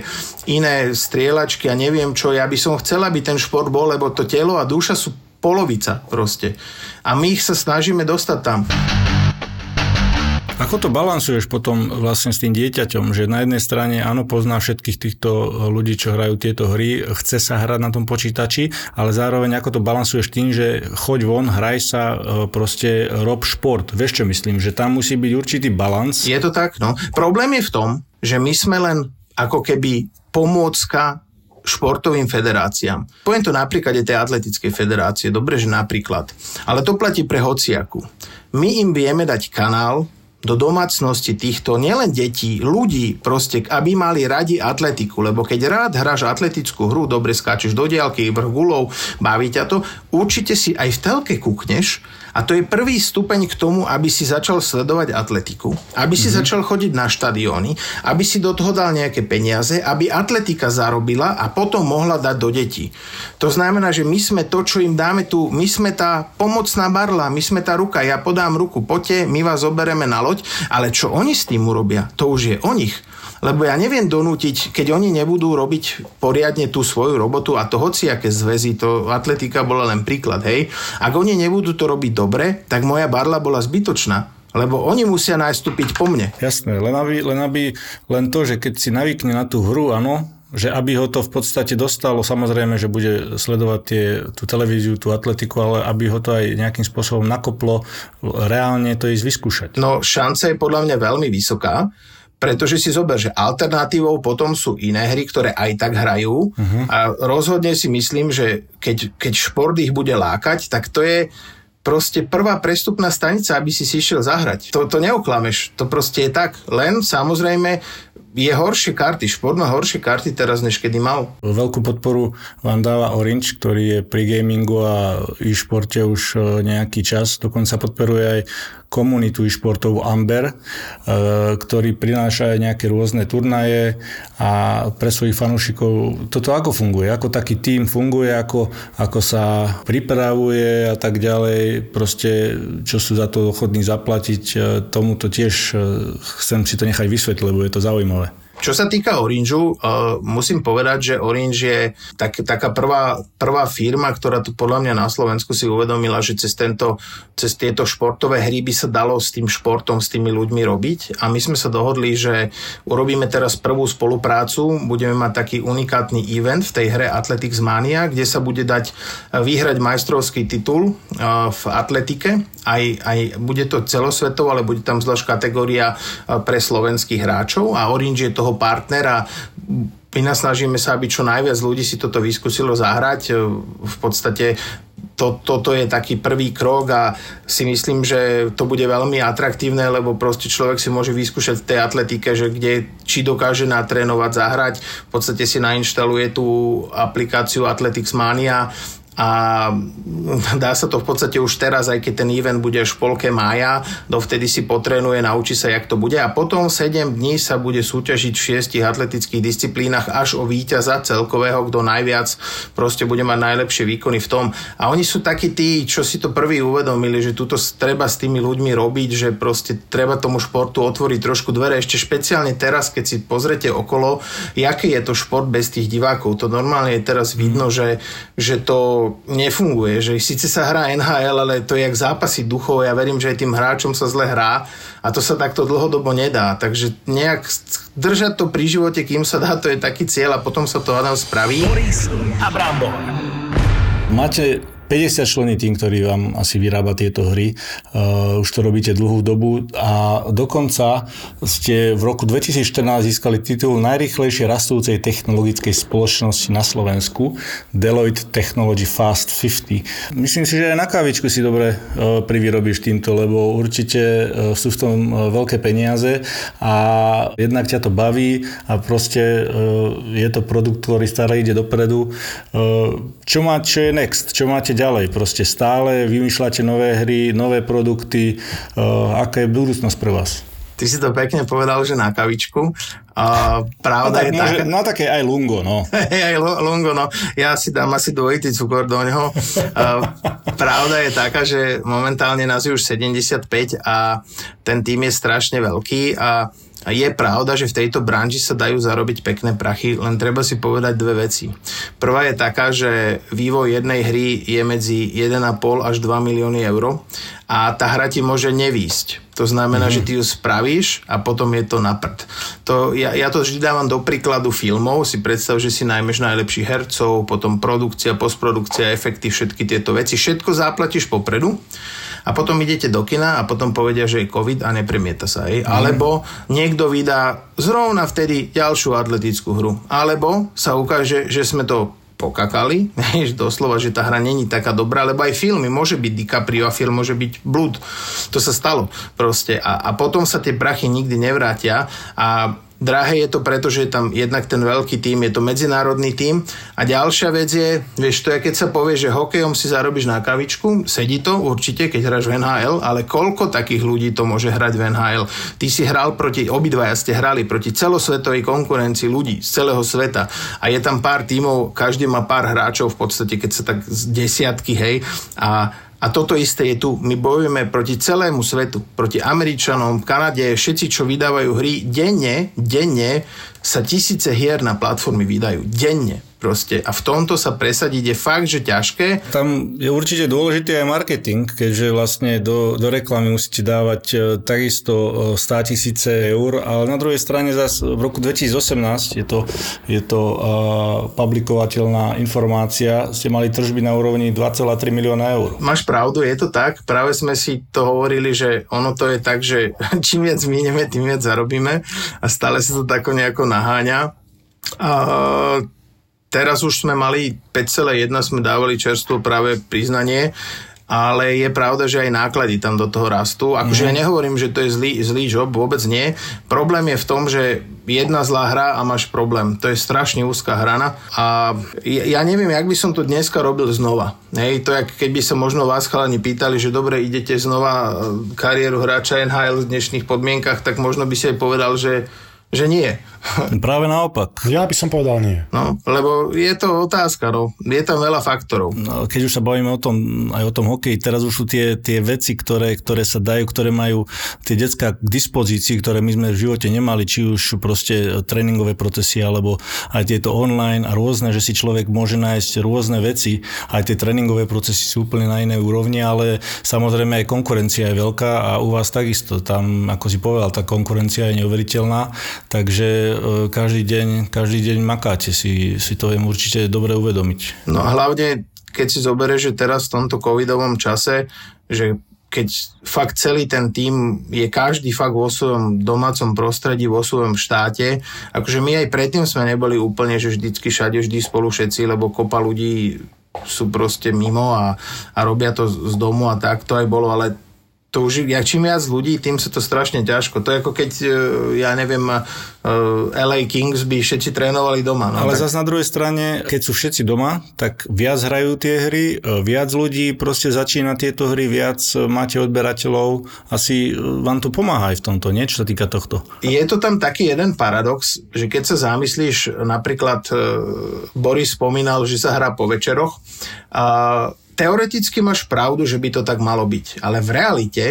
iné strieľačky a neviem čo. Ja by som chcel, aby ten šport bol, lebo to telo a duša sú polovica proste. A my ich sa snažíme dostať tam. Ako to balansuješ potom vlastne s tým dieťaťom, že na jednej strane áno, pozná všetkých týchto ľudí, čo hrajú tieto hry, chce sa hrať na tom počítači, ale zároveň ako to balansuješ tým, že choď von, hraj sa, e, proste rob šport. Vieš čo myslím, že tam musí byť určitý balans. Je to tak, no. Problém je v tom, že my sme len ako keby pomôcka športovým federáciám. Poviem to na príklade tej atletickej federácie, dobre, že napríklad. Ale to platí pre hociaku. My im vieme dať kanál, do domácnosti týchto nielen detí, ľudí, proste, aby mali radi atletiku, lebo keď rád hráš atletickú hru, dobre skáčeš do diálky, vrch gulov, baví ťa to, určite si aj v telke kúkneš a to je prvý stupeň k tomu, aby si začal sledovať atletiku, aby si mm-hmm. začal chodiť na štadióny, aby si do toho dal nejaké peniaze, aby atletika zarobila a potom mohla dať do detí. To znamená, že my sme to, čo im dáme tu, my sme tá pomocná barla, my sme tá ruka, ja podám ruku, poďte, my vás zoberieme na loď, ale čo oni s tým urobia, to už je o nich. Lebo ja neviem donútiť, keď oni nebudú robiť poriadne tú svoju robotu a to hociaké zväzy, to atletika bola len príklad, hej. Ak oni nebudú to robiť dobre, tak moja barla bola zbytočná. Lebo oni musia nastúpiť po mne. Jasné, len aby, len aby, len to, že keď si navykne na tú hru, áno, že aby ho to v podstate dostalo, samozrejme, že bude sledovať tie, tú televíziu, tú atletiku, ale aby ho to aj nejakým spôsobom nakoplo, reálne to ísť vyskúšať. No šanca je podľa mňa veľmi vysoká, pretože si zober, že alternatívou potom sú iné hry, ktoré aj tak hrajú uh-huh. a rozhodne si myslím, že keď, keď šport ich bude lákať, tak to je proste prvá prestupná stanica, aby si si išiel zahrať. To, to neoklameš, to proste je tak. Len samozrejme je horšie karty, šport má horšie karty teraz, než kedy mal. Veľkú podporu vám dáva Orange, ktorý je pri gamingu a e-športe už e, nejaký čas, dokonca podporuje aj komunitu e-športovú Amber, e, ktorý prináša nejaké rôzne turnaje a pre svojich fanúšikov toto ako funguje, ako taký tým funguje, ako, ako sa pripravuje a tak ďalej, proste čo sú za to ochotní zaplatiť, e, tomuto tiež chcem si to nechať vysvetliť, lebo je to zaujímavé. Čo sa týka Orange, uh, musím povedať, že Orange je tak, taká prvá, prvá firma, ktorá tu podľa mňa na Slovensku si uvedomila, že cez, tento, cez tieto športové hry by sa dalo s tým športom, s tými ľuďmi robiť. A my sme sa dohodli, že urobíme teraz prvú spoluprácu, budeme mať taký unikátny event v tej hre Athletics Mania, kde sa bude dať vyhrať majstrovský titul uh, v atletike. Aj, aj bude to celosvetovo, ale bude tam zvlášť kategória uh, pre slovenských hráčov a Orange je toho partnera snažíme sa, aby čo najviac ľudí si toto vyskúsilo zahrať. V podstate to, toto je taký prvý krok a si myslím, že to bude veľmi atraktívne, lebo proste človek si môže vyskúšať v tej atletike, že kde, či dokáže natrénovať, zahrať. V podstate si nainštaluje tú aplikáciu Athletics Mania a dá sa to v podstate už teraz, aj keď ten event bude v polke mája, dovtedy si potrenuje, naučí sa, jak to bude a potom 7 dní sa bude súťažiť v šiestich atletických disciplínach až o víťaza celkového, kto najviac proste bude mať najlepšie výkony v tom. A oni sú takí tí, čo si to prvý uvedomili, že túto treba s tými ľuďmi robiť, že proste treba tomu športu otvoriť trošku dvere. Ešte špeciálne teraz, keď si pozrete okolo, jaký je to šport bez tých divákov. To normálne je teraz vidno, že, že to nefunguje, že síce sa hrá NHL, ale to je jak zápasy duchov, ja verím, že aj tým hráčom sa zle hrá a to sa takto dlhodobo nedá, takže nejak držať to pri živote, kým sa dá, to je taký cieľ a potom sa to Adam spraví. Boris Abramov. Máte 50 členy tým, ktorý vám asi vyrába tieto hry. Uh, už to robíte dlhú dobu a dokonca ste v roku 2014 získali titul najrychlejšie rastúcej technologickej spoločnosti na Slovensku Deloitte Technology Fast 50. Myslím si, že aj na kávičku si dobre uh, privyrobíš týmto, lebo určite uh, sú v tom uh, veľké peniaze a jednak ťa to baví a proste uh, je to produkt, ktorý stále ide dopredu. Uh, čo, má, čo je next? Čo máte ďalej? Proste stále vymýšľate nové hry, nové produkty. Uh, aká je budúcnosť pre vás? Ty si to pekne povedal, že na kavičku. A pravda no, tak je taká... No také aj lungo, no. aj lungo, no. Ja si dám asi dvojitý cukor do neho. pravda je taká, že momentálne nás je už 75 a ten tým je strašne veľký a je pravda, že v tejto branži sa dajú zarobiť pekné prachy, len treba si povedať dve veci. Prvá je taká, že vývoj jednej hry je medzi 1,5 až 2 milióny eur a tá hra ti môže nevísť. To znamená, mm-hmm. že ty ju spravíš a potom je to na prd. To, ja, ja to vždy dávam do príkladu filmov. Si predstav, že si najmeš najlepších hercov, potom produkcia, postprodukcia, efekty, všetky tieto veci. Všetko zaplatíš popredu a potom idete do kina a potom povedia, že je COVID a nepremieta sa. Hej. Mm. Alebo niekto vydá zrovna vtedy ďalšiu atletickú hru. Alebo sa ukáže, že sme to pokakali, doslova, že tá hra není taká dobrá, lebo aj filmy, môže byť DiCaprio a film môže byť blúd. To sa stalo proste. A, a potom sa tie prachy nikdy nevrátia a Drahé je to preto, že je tam jednak ten veľký tým, je to medzinárodný tým. A ďalšia vec je, vieš, to je keď sa povie, že hokejom si zarobíš na kavičku, sedí to určite, keď hráš v NHL, ale koľko takých ľudí to môže hrať v NHL? Ty si hral proti, obidvaja ste hrali proti celosvetovej konkurencii ľudí z celého sveta a je tam pár tímov, každý má pár hráčov v podstate, keď sa tak z desiatky, hej, a a toto isté je tu. My bojujeme proti celému svetu, proti Američanom, Kanade, všetci, čo vydávajú hry, denne, denne sa tisíce hier na platformy vydajú. Denne. Proste. A v tomto sa presadiť je fakt, že ťažké. Tam je určite dôležitý aj marketing, keďže vlastne do, do reklamy musíte dávať e, takisto 100 e, tisíce eur, ale na druhej strane zase v roku 2018 je to, je to uh, publikovateľná informácia, ste mali tržby na úrovni 2,3 milióna eur. Máš pravdu, je to tak. Práve sme si to hovorili, že ono to je tak, že čím viac minieme, tým viac zarobíme a stále sa to tako nejako naháňa. Uh, Teraz už sme mali 5,1, sme dávali čerstvo práve priznanie, ale je pravda, že aj náklady tam do toho rastú. Akože mm. ja nehovorím, že to je zlý, zlý job, vôbec nie. Problém je v tom, že jedna zlá hra a máš problém. To je strašne úzká hrana a ja neviem, jak by som to dneska robil znova. Hej, to je, keď by sa možno vás chalani pýtali, že dobre, idete znova e, kariéru hráča NHL v dnešných podmienkach, tak možno by si aj povedal, že že nie. Práve naopak. Ja by som povedal nie. No, lebo je to otázka, no. Je tam veľa faktorov. No, keď už sa bavíme o tom, aj o tom hokeji, teraz už sú tie, tie veci, ktoré, ktoré sa dajú, ktoré majú tie detská k dispozícii, ktoré my sme v živote nemali, či už proste tréningové procesy, alebo aj tieto online a rôzne, že si človek môže nájsť rôzne veci. Aj tie tréningové procesy sú úplne na inej úrovni, ale samozrejme aj konkurencia je veľká a u vás takisto. Tam, ako si povedal, tá konkurencia je neuveriteľná takže e, každý deň, každý deň makáte, si, si to viem určite dobre uvedomiť. No a hlavne, keď si zoberieš, že teraz v tomto covidovom čase, že keď fakt celý ten tým je každý fakt vo svojom domácom prostredí, vo svojom štáte. Akože my aj predtým sme neboli úplne, že vždycky všade, vždy spolu všetci, lebo kopa ľudí sú proste mimo a, a robia to z domu a tak to aj bolo, ale to už, ja čím viac ľudí, tým sa to strašne ťažko. To je ako keď, e, ja neviem, e, LA Kings by všetci trénovali doma. No, Ale tak... zase na druhej strane, keď sú všetci doma, tak viac hrajú tie hry, e, viac ľudí proste začína tieto hry, viac máte odberateľov. Asi vám to pomáha aj v tomto, nie? Čo sa týka tohto. Je to tam taký jeden paradox, že keď sa zamyslíš, napríklad Boris spomínal, že sa hrá po večeroch a teoreticky máš pravdu, že by to tak malo byť, ale v realite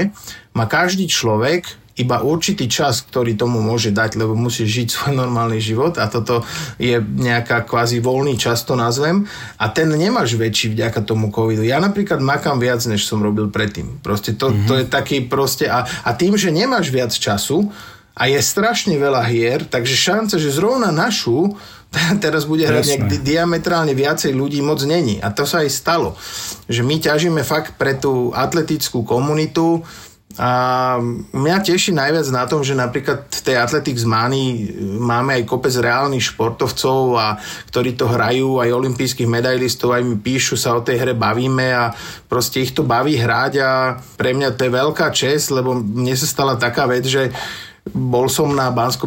má každý človek iba určitý čas, ktorý tomu môže dať, lebo musí žiť svoj normálny život a toto je nejaká kvázi voľný čas, to nazvem. A ten nemáš väčší vďaka tomu covidu. Ja napríklad makám viac, než som robil predtým. Proste to, mm-hmm. to je taký proste... A, a tým, že nemáš viac času a je strašne veľa hier, takže šanca, že zrovna našu teraz bude hrať nejak di- diametrálne viacej ľudí moc není. A to sa aj stalo. Že my ťažíme fakt pre tú atletickú komunitu a mňa teší najviac na tom, že napríklad v tej Athletics Money máme aj kopec reálnych športovcov, a, ktorí to hrajú, aj olimpijských medailistov, aj mi píšu, sa o tej hre bavíme a proste ich to baví hrať a pre mňa to je veľká čest, lebo mne sa stala taká vec, že bol som na bansko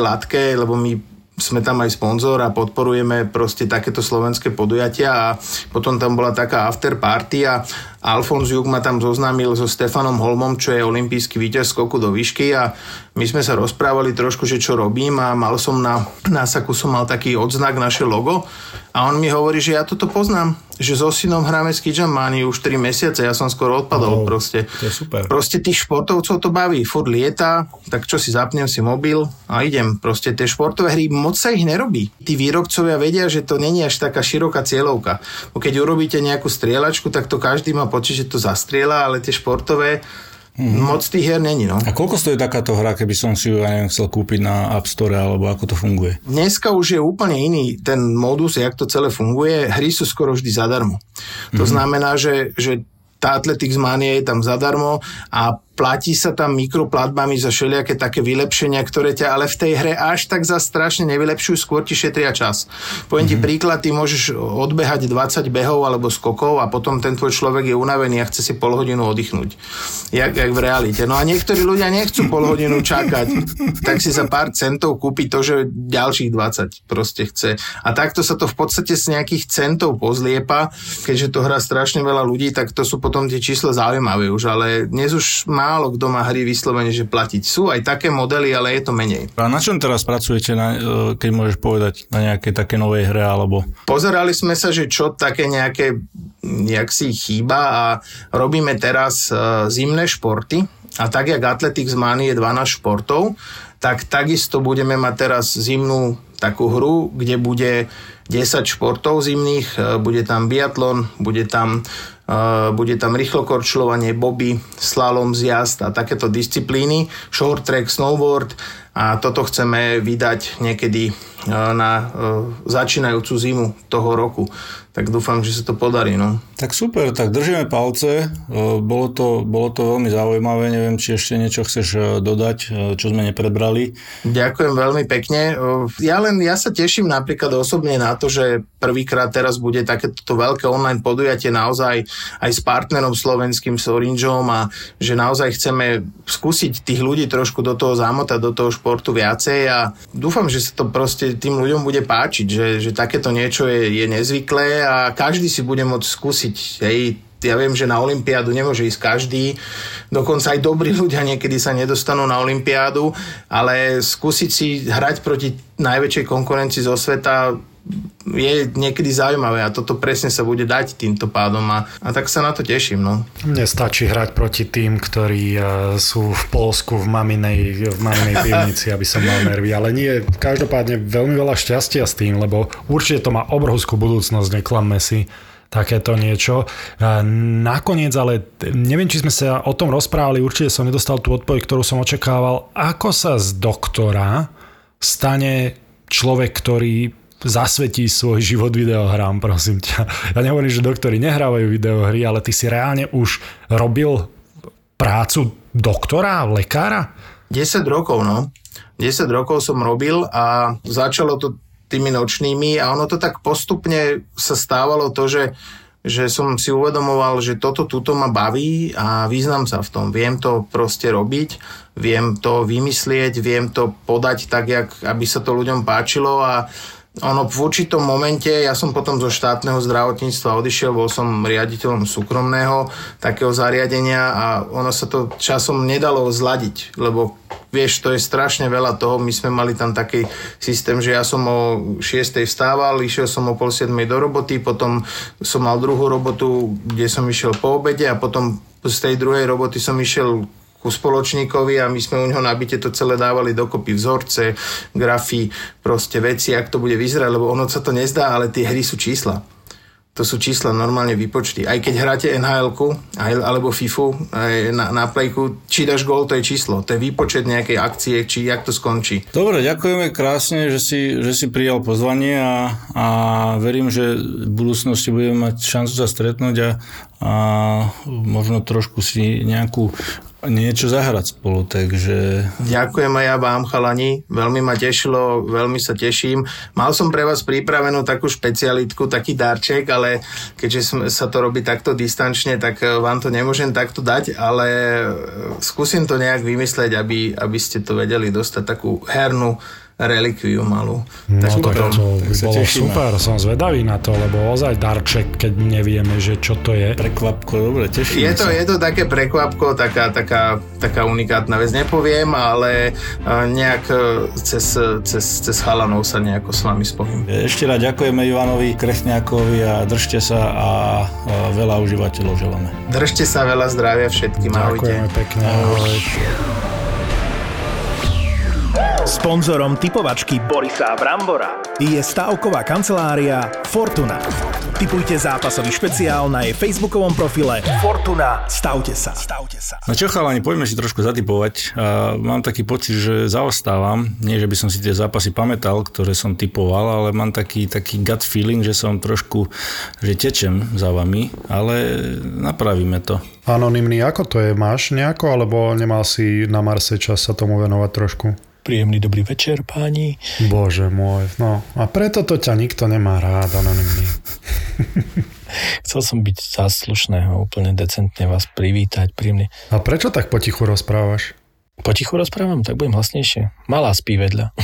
latke, lebo my sme tam aj sponzor a podporujeme proste takéto slovenské podujatia a potom tam bola taká after party a Alfons Juk ma tam zoznámil so Stefanom Holmom, čo je olimpijský víťaz skoku do výšky a my sme sa rozprávali trošku, že čo robím a mal som na násaku som mal taký odznak, naše logo a on mi hovorí, že ja toto poznám, že so synom hráme s Kijamani už 3 mesiace, ja som skoro odpadol oh, proste. To je super. Proste tých športovcov to baví, furt lieta, tak čo si zapnem si mobil a idem. Proste tie športové hry, moc sa ich nerobí. Tí výrobcovia vedia, že to není až taká široká cieľovka. Keď urobíte nejakú strieľačku, tak to každý má pocit, že to zastrieľa, ale tie športové Mm. Moc tých hier není, no. A koľko stojí takáto hra, keby som si ju ja neviem, chcel kúpiť na App Store, alebo ako to funguje? Dneska už je úplne iný ten modus, jak to celé funguje. Hry sú skoro vždy zadarmo. To mm. znamená, že, že tá Athletics Mania je tam zadarmo a platí sa tam mikroplatbami za všelijaké také vylepšenia, ktoré ťa ale v tej hre až tak za strašne nevylepšujú, skôr ti šetria čas. Poviem mm-hmm. ti príklad, ty môžeš odbehať 20 behov alebo skokov a potom ten tvoj človek je unavený a chce si pol hodinu oddychnúť. Jak, jak v realite. No a niektorí ľudia nechcú pol hodinu čakať, tak si za pár centov kúpi to, že ďalších 20 proste chce. A takto sa to v podstate z nejakých centov pozliepa, keďže to hrá strašne veľa ľudí, tak to sú potom tie čísla zaujímavé už, ale dnes už má málo kto má hry vyslovene, že platiť. Sú aj také modely, ale je to menej. A na čom teraz pracujete, na, e, keď môžeš povedať, na nejakej také novej hre alebo... Pozerali sme sa, že čo také nejaké, jak si chýba a robíme teraz e, zimné športy. A tak, jak Athletics Money je 12 športov, tak takisto budeme mať teraz zimnú takú hru, kde bude 10 športov zimných, e, bude tam biatlon, bude tam bude tam rýchlokorčľovanie, boby, slalom, zjazd a takéto disciplíny, short track, snowboard. A toto chceme vydať niekedy na začínajúcu zimu toho roku tak dúfam, že sa to podarí. No. Tak super, tak držíme palce. Bolo to, bolo to veľmi zaujímavé. Neviem, či ešte niečo chceš e, dodať, e, čo sme neprebrali. Ďakujem veľmi pekne. Ja len, ja sa teším napríklad osobne na to, že prvýkrát teraz bude takéto veľké online podujatie naozaj aj s partnerom slovenským, s Orangeom a že naozaj chceme skúsiť tých ľudí trošku do toho zamotať, do toho športu viacej a dúfam, že sa to proste tým ľuďom bude páčiť, že, že takéto niečo je, je nezvyklé a každý si bude môcť skúsiť. Hej, ja viem, že na Olympiádu nemôže ísť každý, dokonca aj dobrí ľudia niekedy sa nedostanú na Olympiádu, ale skúsiť si hrať proti najväčšej konkurencii zo sveta je niekedy zaujímavé a toto presne sa bude dať týmto pádom a, a tak sa na to teším. No. Mne stačí hrať proti tým, ktorí uh, sú v Polsku v maminej, v maminej pivnici, aby som mal nervy, ale nie, každopádne veľmi veľa šťastia s tým, lebo určite to má obrovskú budúcnosť, neklamme si takéto niečo. Nakoniec, ale neviem, či sme sa o tom rozprávali, určite som nedostal tú odpoveď, ktorú som očakával. Ako sa z doktora stane človek, ktorý zasvetí svoj život videohrám, prosím ťa. Ja nehovorím, že doktori nehrávajú videohry, ale ty si reálne už robil prácu doktora, lekára? 10 rokov, no. 10 rokov som robil a začalo to tými nočnými a ono to tak postupne sa stávalo to, že že som si uvedomoval, že toto tuto ma baví a význam sa v tom. Viem to proste robiť, viem to vymyslieť, viem to podať tak, jak, aby sa to ľuďom páčilo a ono v určitom momente, ja som potom zo štátneho zdravotníctva odišiel, bol som riaditeľom súkromného takého zariadenia a ono sa to časom nedalo zladiť, lebo vieš, to je strašne veľa toho. My sme mali tam taký systém, že ja som o 6. vstával, išiel som o pol 7. do roboty, potom som mal druhú robotu, kde som išiel po obede a potom z tej druhej roboty som išiel ku spoločníkovi a my sme u neho nabite to celé dávali dokopy vzorce, grafy, proste veci, ak to bude vyzerať, lebo ono sa to nezdá, ale tie hry sú čísla. To sú čísla normálne vypočty. Aj keď hráte nhl alebo FIFU na, na plejku, či dáš gól, to je číslo. To je výpočet nejakej akcie, či jak to skončí. Dobre, ďakujeme krásne, že si, že si prijal pozvanie a, a verím, že v budúcnosti budeme mať šancu sa stretnúť a, a možno trošku si nejakú niečo zahrať spolu, takže... Ďakujem aj ja vám, chalani, veľmi ma tešilo, veľmi sa teším. Mal som pre vás pripravenú takú špecialitku, taký darček, ale keďže sa to robí takto distančne, tak eh, vám to nemôžem takto dať, ale eh, skúsim to nejak vymysleť, aby, aby ste to vedeli dostať takú hernú relikviu malú. No Tak to, potom- to by tak sa bolo super, som zvedavý na to, lebo ozaj darček, keď nevieme, že čo to je. Prekvapko, dobre, tešíme Je to, sa. je to také prekvapko, taká, taká, taká unikátna vec. Nepoviem, ale eh, nejak eh, cez, cez, cez chalanov sa nejako s vami spojím. Ešte raz ďakujeme Ivanovi Krechňákovi a držte sa a, veľa užívateľov želáme. Držte sa, veľa zdravia všetkým. Ahojte. Ďakujeme pekne. Ahoj. Sponzorom typovačky Borisa Brambora je stavková kancelária Fortuna. Typujte zápasový špeciál na jej facebookovom profile Fortuna. Stavte sa. Stavte sa. No čo chalani, poďme si trošku zatipovať. A mám taký pocit, že zaostávam. Nie, že by som si tie zápasy pamätal, ktoré som typoval, ale mám taký, taký gut feeling, že som trošku, že tečem za vami, ale napravíme to. Anonymný, ako to je? Máš nejako, alebo nemal si na Marse čas sa tomu venovať trošku? Príjemný dobrý večer, páni. Bože môj, no a preto to ťa nikto nemá rád, anonymný. Chcel som byť záslušného, úplne decentne vás privítať, príjemne. A prečo tak potichu rozprávaš? Potichu rozprávam, tak budem hlasnejšie. Malá spí vedľa.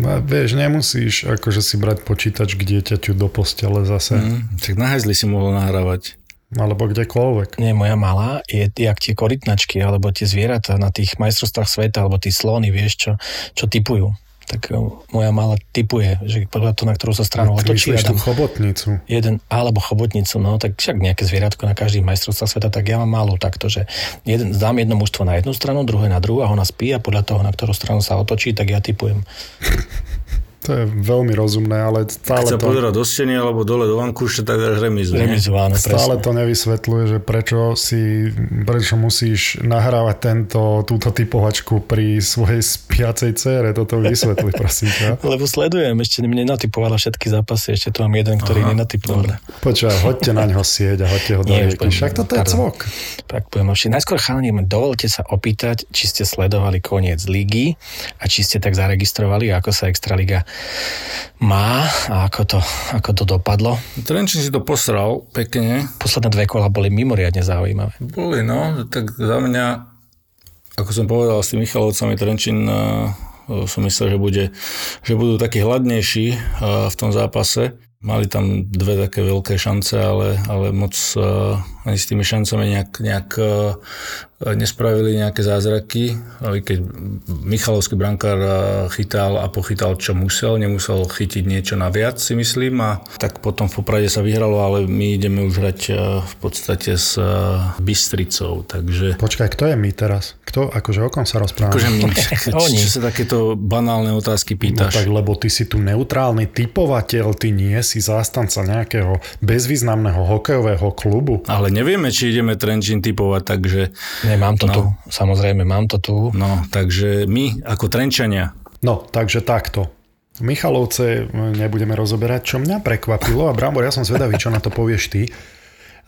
No, vieš, nemusíš akože si brať počítač k dieťaťu do postele zase, mm. Tak na hajzli si mohol nahrávať. Alebo kdekoľvek. Nie, moja malá je jak tie korytnačky, alebo tie zvieratá na tých majstrovstvách sveta, alebo tí slony, vieš, čo, čo typujú. Tak eh, moja malá typuje, že podľa toho, na ktorú sa stranu otočí, ja dám chobotnicu. jeden, alebo chobotnicu, no tak však nejaké zvieratko na každých majstrovstvách sveta, tak ja mám malú takto, že jeden, dám jedno mužstvo na jednu stranu, druhé na druhú a ona spí a podľa toho, na ktorú stranu sa otočí, tak ja typujem. To je veľmi rozumné, ale stále Keď sa to, pozera do steny alebo dole do vankúša, tak dáš remizu. Remizu, áno, stále presne. to nevysvetľuje, že prečo si, prečo musíš nahrávať tento, túto typovačku pri svojej spiacej cére. Toto vysvetli, prosím ťa. Lebo sledujem, ešte mne nenatypovala všetky zápasy, ešte tu mám jeden, ktorý nenatypoval. Počúvaj, hoďte na ňo sieť a hoďte ho do Nie, rieky. Však toto je cvok. Tak poviem lepšie. Najskôr chalani, dovolte sa opýtať, či ste sledovali koniec ligy a či ste tak zaregistrovali, ako sa Extraliga má a ako to, ako to dopadlo. Trenčín si to posral pekne. Posledné dve kola boli mimoriadne zaujímavé. Boli, no, tak za mňa, ako som povedal, s tými Michalovcami Trenčín uh, som myslel, že, bude, že budú takí hladnejší uh, v tom zápase. Mali tam dve také veľké šance, ale, ale moc ani s tými šancami nejak, nejak uh, nespravili nejaké zázraky. Keď Michalovský brankár uh, chytal a pochytal, čo musel, nemusel chytiť niečo naviac, si myslím. A tak potom v Poprade sa vyhralo, ale my ideme už hrať uh, v podstate s Bystricou. Takže Počkaj, kto je my teraz? Kto, akože o kom sa rozprávame? akože my, Oni. čo sa takéto banálne otázky No pýtaš? tak, lebo ty si tu neutrálny typovateľ, ty nie si zástanca nejakého bezvýznamného hokejového klubu. Ale nevieme, či ideme Trenčín typovať, takže Nie, mám to No. tu. Samozrejme, mám to tu. no, takže my ako Trenčania No, takže takto. Michalovce e, nebudeme rozoberať, čo mňa prekvapilo a Brambor, ja som zvedavý, čo na to povieš ty.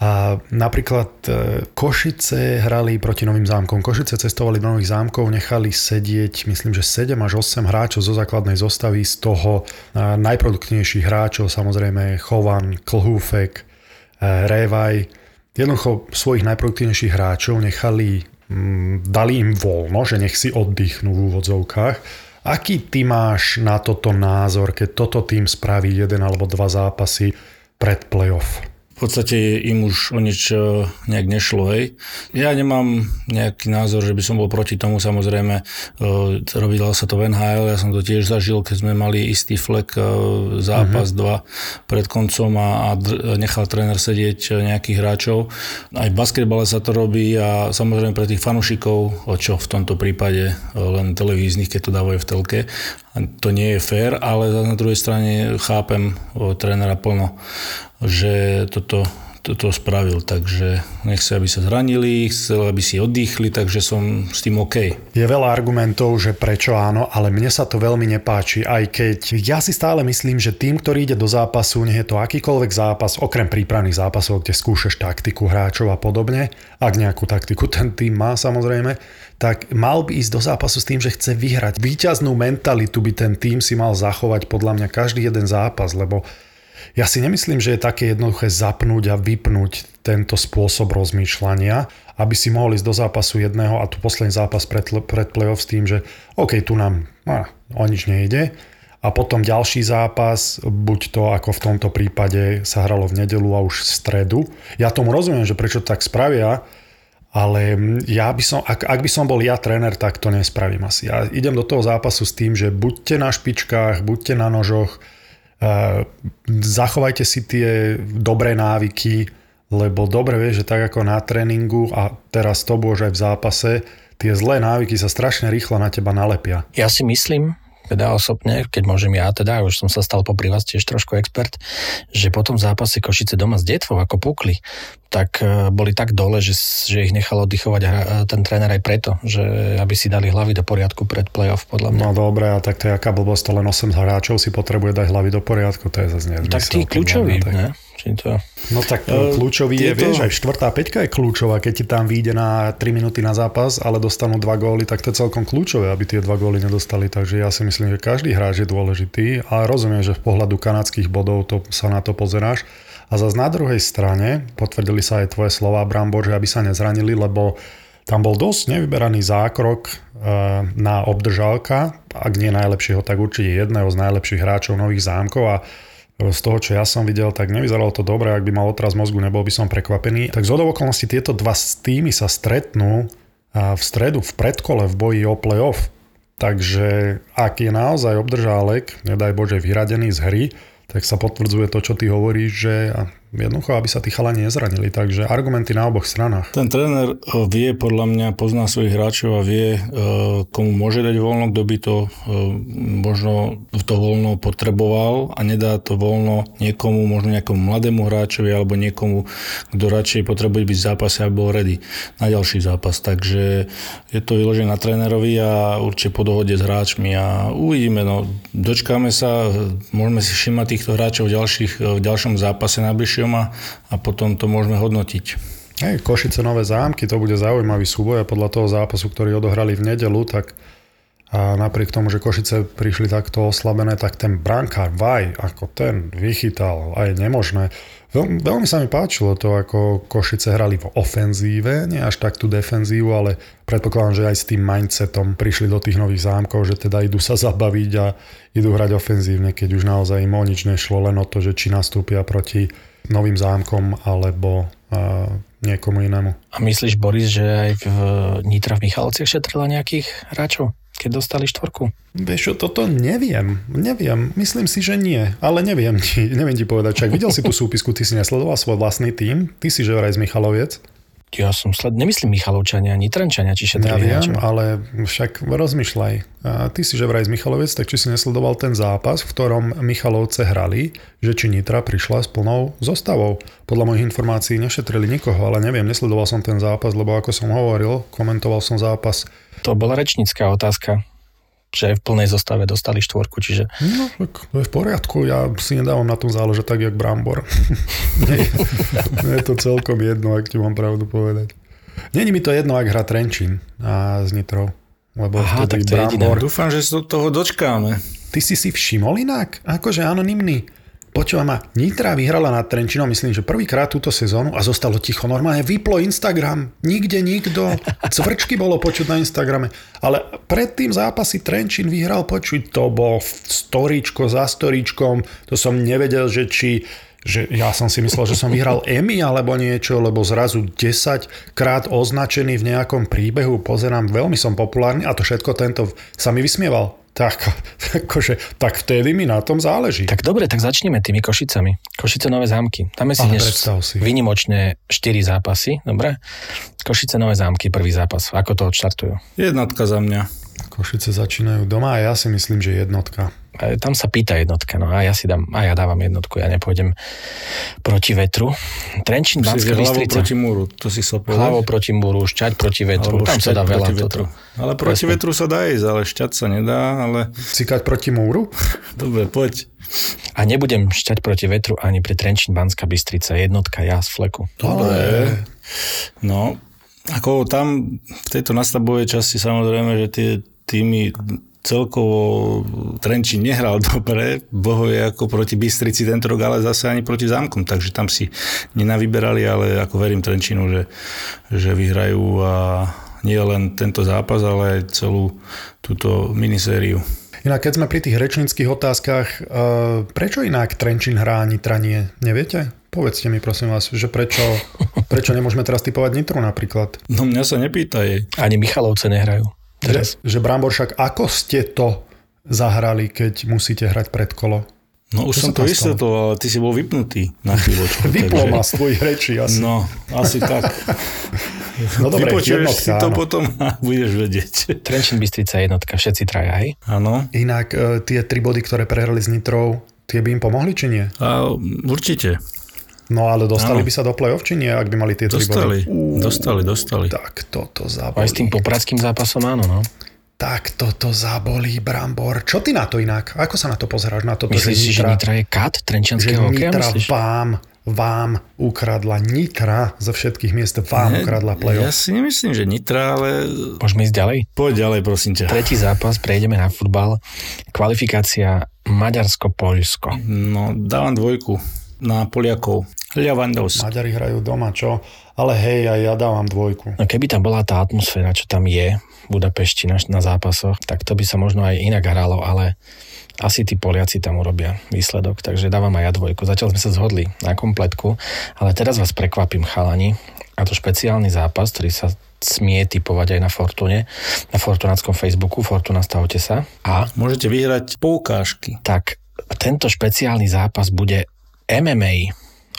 A napríklad e, Košice hrali proti Novým zámkom. Košice cestovali do Nových zámkov, nechali sedieť, myslím, že 7 až 8 hráčov zo základnej zostavy, z toho e, najproduktívnejších hráčov, samozrejme Chovan, Klhúfek, Revaj. Jednoducho svojich najproduktívnejších hráčov nechali, mm, dali im voľno, že nech si oddychnú v úvodzovkách. Aký ty máš na toto názor, keď toto tým spraví jeden alebo dva zápasy pred playoff? Podstate im už o nič e, nejak nešlo, hej. Ja nemám nejaký názor, že by som bol proti tomu, samozrejme, e, robilo sa to v NHL, ja som to tiež zažil, keď sme mali istý flek, e, zápas, uh-huh. dva pred koncom a, a nechal tréner sedieť nejakých hráčov. Aj v basketbale sa to robí a samozrejme pre tých fanúšikov, čo v tomto prípade len televíznych, keď to dávajú v telke, to nie je fér, ale na druhej strane chápem trénera plno, že toto, toto spravil, takže nechce, aby sa zranili, chcel, aby si oddychli, takže som s tým OK. Je veľa argumentov, že prečo áno, ale mne sa to veľmi nepáči, aj keď ja si stále myslím, že tým, ktorý ide do zápasu, nech je to akýkoľvek zápas, okrem prípravných zápasov, kde skúšaš taktiku hráčov a podobne, ak nejakú taktiku ten tým má samozrejme, tak mal by ísť do zápasu s tým, že chce vyhrať. Výťaznú mentalitu by ten tým si mal zachovať podľa mňa každý jeden zápas, lebo ja si nemyslím, že je také jednoduché zapnúť a vypnúť tento spôsob rozmýšľania, aby si mohol ísť do zápasu jedného a tu posledný zápas pred, pred playoff s tým, že OK, tu nám á, o nič nejde, a potom ďalší zápas, buď to ako v tomto prípade sa hralo v nedelu a už v stredu. Ja tomu rozumiem, že prečo tak spravia, ale ja by som, ak, ak by som bol ja tréner, tak to nespravím asi. Ja idem do toho zápasu s tým, že buďte na špičkách, buďte na nožoch, uh, zachovajte si tie dobré návyky, lebo dobre vieš, že tak ako na tréningu a teraz to už aj v zápase, tie zlé návyky sa strašne rýchlo na teba nalepia. Ja si myslím, teda osobne, keď môžem ja, teda už som sa stal popri vás tiež trošku expert, že potom v zápase Košice doma s Detvou ako pukli, tak e, boli tak dole, že, že ich nechal oddychovať ten tréner aj preto, že aby si dali hlavy do poriadku pred playoff, podľa mňa. No dobre, a tak to je aká blbosť, to len 8 hráčov si potrebuje dať hlavy do poriadku, to je zase nezmysel. Tak tí kľúčoví, ne? To... No tak uh, kľúčový tieto... je, vieš, aj štvrtá peťka je kľúčová, keď ti tam vyjde na 3 minúty na zápas, ale dostanú dva góly, tak to je celkom kľúčové, aby tie dva góly nedostali. Takže ja si myslím, že každý hráč je dôležitý a rozumiem, že v pohľadu kanadských bodov to, sa na to pozeráš. A zase na druhej strane potvrdili sa aj tvoje slova, Brambor, že aby sa nezranili, lebo tam bol dosť nevyberaný zákrok e, na obdržalka, ak nie najlepšieho, tak určite jedného z najlepších hráčov Nových zámkov a z toho, čo ja som videl, tak nevyzeralo to dobre, ak by mal otraz mozgu, nebol by som prekvapený. Tak z okolností tieto dva týmy sa stretnú v stredu v predkole v boji o playoff. Takže ak je naozaj obdržálek, nedaj Bože, vyradený z hry, tak sa potvrdzuje to, čo ty hovoríš, že jednoducho, aby sa tí chalani nezranili. Takže argumenty na oboch stranách. Ten tréner e, vie, podľa mňa, pozná svojich hráčov a vie, e, komu môže dať voľno, kto by to e, možno to voľno potreboval a nedá to voľno niekomu, možno nejakomu mladému hráčovi alebo niekomu, kto radšej potrebuje byť v zápase, aby bol ready na ďalší zápas. Takže je to vyložené na trénerovi a určite po dohode s hráčmi a uvidíme. No, dočkáme sa, môžeme si všimať týchto hráčov v, ďalších, v ďalšom zápase najbližšie ďalšom a, a potom to môžeme hodnotiť. Hej, Košice Nové zámky, to bude zaujímavý súboj a podľa toho zápasu, ktorý odohrali v nedelu, tak a napriek tomu, že Košice prišli takto oslabené, tak ten brankár Vaj, ako ten vychytal, aj nemožné. Veľ, veľmi sa mi páčilo to, ako Košice hrali v ofenzíve, nie až tak tú defenzívu, ale predpokladám, že aj s tým mindsetom prišli do tých nových zámkov, že teda idú sa zabaviť a idú hrať ofenzívne, keď už naozaj im o nič nešlo, len o to, že či nastúpia proti novým zámkom alebo uh, niekomu inému. A myslíš, Boris, že aj v Nitra v Michalovciach šetrila nejakých hráčov? keď dostali štvorku? Vieš čo, toto neviem. Neviem. Myslím si, že nie. Ale neviem ti, neviem ti povedať. Čak videl si tú súpisku, ty si nesledoval svoj vlastný tým. Ty si že vraj z Michaloviec. Ja som sled... Nemyslím Michalovčania, ani Trenčania, či šetrili Ja viem, ale však rozmýšľaj. Ty si že vraj z Michaloviec, tak či si nesledoval ten zápas, v ktorom Michalovce hrali, že či Nitra prišla s plnou zostavou. Podľa mojich informácií nešetrili nikoho, ale neviem, nesledoval som ten zápas, lebo ako som hovoril, komentoval som zápas. To bola rečnícká otázka že v plnej zostave dostali štvorku, čiže... No, tak to je v poriadku, ja si nedávam na tom záležať tak, jak Brambor. nie, nie je to celkom jedno, ak ti mám pravdu povedať. Není mi to jedno, ak hra Trenčín a z Nitrou. Lebo Aha, tak to Brambor... Je Dúfam, že sa toho dočkáme. Ty si si všimol inak? Akože anonimný. Počúva ma, Nitra vyhrala nad Trenčinom, myslím, že prvýkrát túto sezónu a zostalo ticho. Normálne vyplo Instagram, nikde nikto, cvrčky bolo počuť na Instagrame. Ale pred tým zápasy Trenčín vyhral počuť, to bol storičko za storičkom, to som nevedel, že či že ja som si myslel, že som vyhral Emmy alebo niečo, lebo zrazu 10 krát označený v nejakom príbehu, pozerám, veľmi som populárny a to všetko tento sa mi vysmieval. Tak, akože, tak vtedy mi na tom záleží. Tak dobre, tak začneme tými Košicami. Košice Nové zámky. Tam je si dnes si. vynimočne 4 zápasy, dobre? Košice Nové zámky, prvý zápas. Ako to odštartujú? Jednotka za mňa. Košice začínajú doma a ja si myslím, že jednotka tam sa pýta jednotka, no a ja si dám, a ja dávam jednotku, ja nepôjdem proti vetru. Trenčín, Banská Bystrica. proti múru, to si sa povedať. Hlavou proti múru, šťať proti vetru, Alebo tam sa dá veľa vetru. Ale proti Presne. vetru sa dá ísť, ale šťať sa nedá, ale... Cikať proti múru? Dobre, poď. A nebudem šťať proti vetru ani pri Trenčín, Banská Bystrica, jednotka, ja z fleku. Dobre. No, ako tam v tejto nastavbovej časti samozrejme, že tie týmy celkovo Trenčín nehral dobre, boho je ako proti Bystrici tento rok, ale zase ani proti zámkom, takže tam si nenavyberali, ale ako verím Trenčínu, že, že vyhrajú a nie len tento zápas, ale aj celú túto minisériu. Inak keď sme pri tých rečníckých otázkach, uh, prečo inak Trenčín hrá Nitra nie? Neviete? Povedzte mi prosím vás, že prečo, prečo nemôžeme teraz typovať Nitru napríklad? No mňa sa nepýtaj. Ani Michalovce nehrajú. Teraz. Že, že Brambor, však ako ste to zahrali, keď musíte hrať pred kolo? No už Čo som to tam vysvetloval, ale ty si bol vypnutý na chvíľočku. Vyplo takže- z tvojich rečí asi. No, asi tak. no dobre, Vypočuješ si to áno. potom a budeš vedieť. Trenčín Bystrica jednotka, všetci traja, hej? Áno. Inak e, tie tri body, ktoré prehrali s Nitrou, tie by im pomohli, či nie? A určite. No ale dostali Áno. by sa do play-off, či nie, ak by mali tie tri Dostali, body? dostali, dostali. Tak toto Aj zabolí. s tým popradským zápasom áno, no. Tak toto zabolí, Brambor. Čo ty na to inak? Ako sa na to pozeráš? Na toto, Myslíš si, že Nitra je kat že trenčianského hokeja, Nitra myslíš? vám, vám ukradla Nitra zo všetkých miest, vám ukradla Ja play-off. si nemyslím, že Nitra, ale Môžeme ísť ďalej? poď ďalej, prosím ťa. Tretí zápas, prejdeme na futbal. Kvalifikácia Maďarsko-Poľsko. No, dávam dvojku na Poliakov. Ľavandovs. Maďari hrajú doma, čo? Ale hej, aj ja dávam dvojku. No keby tam bola tá atmosféra, čo tam je v Budapešti na, na zápasoch, tak to by sa možno aj inak hralo, ale asi tí Poliaci tam urobia výsledok, takže dávam aj ja dvojku. Zatiaľ sme sa zhodli na kompletku, ale teraz vás prekvapím chalani a to špeciálny zápas, ktorý sa smie typovať aj na Fortune, na Fortunáckom Facebooku, Fortuna stavte sa. A Môžete vyhrať poukážky. tak tento špeciálny zápas bude MMA,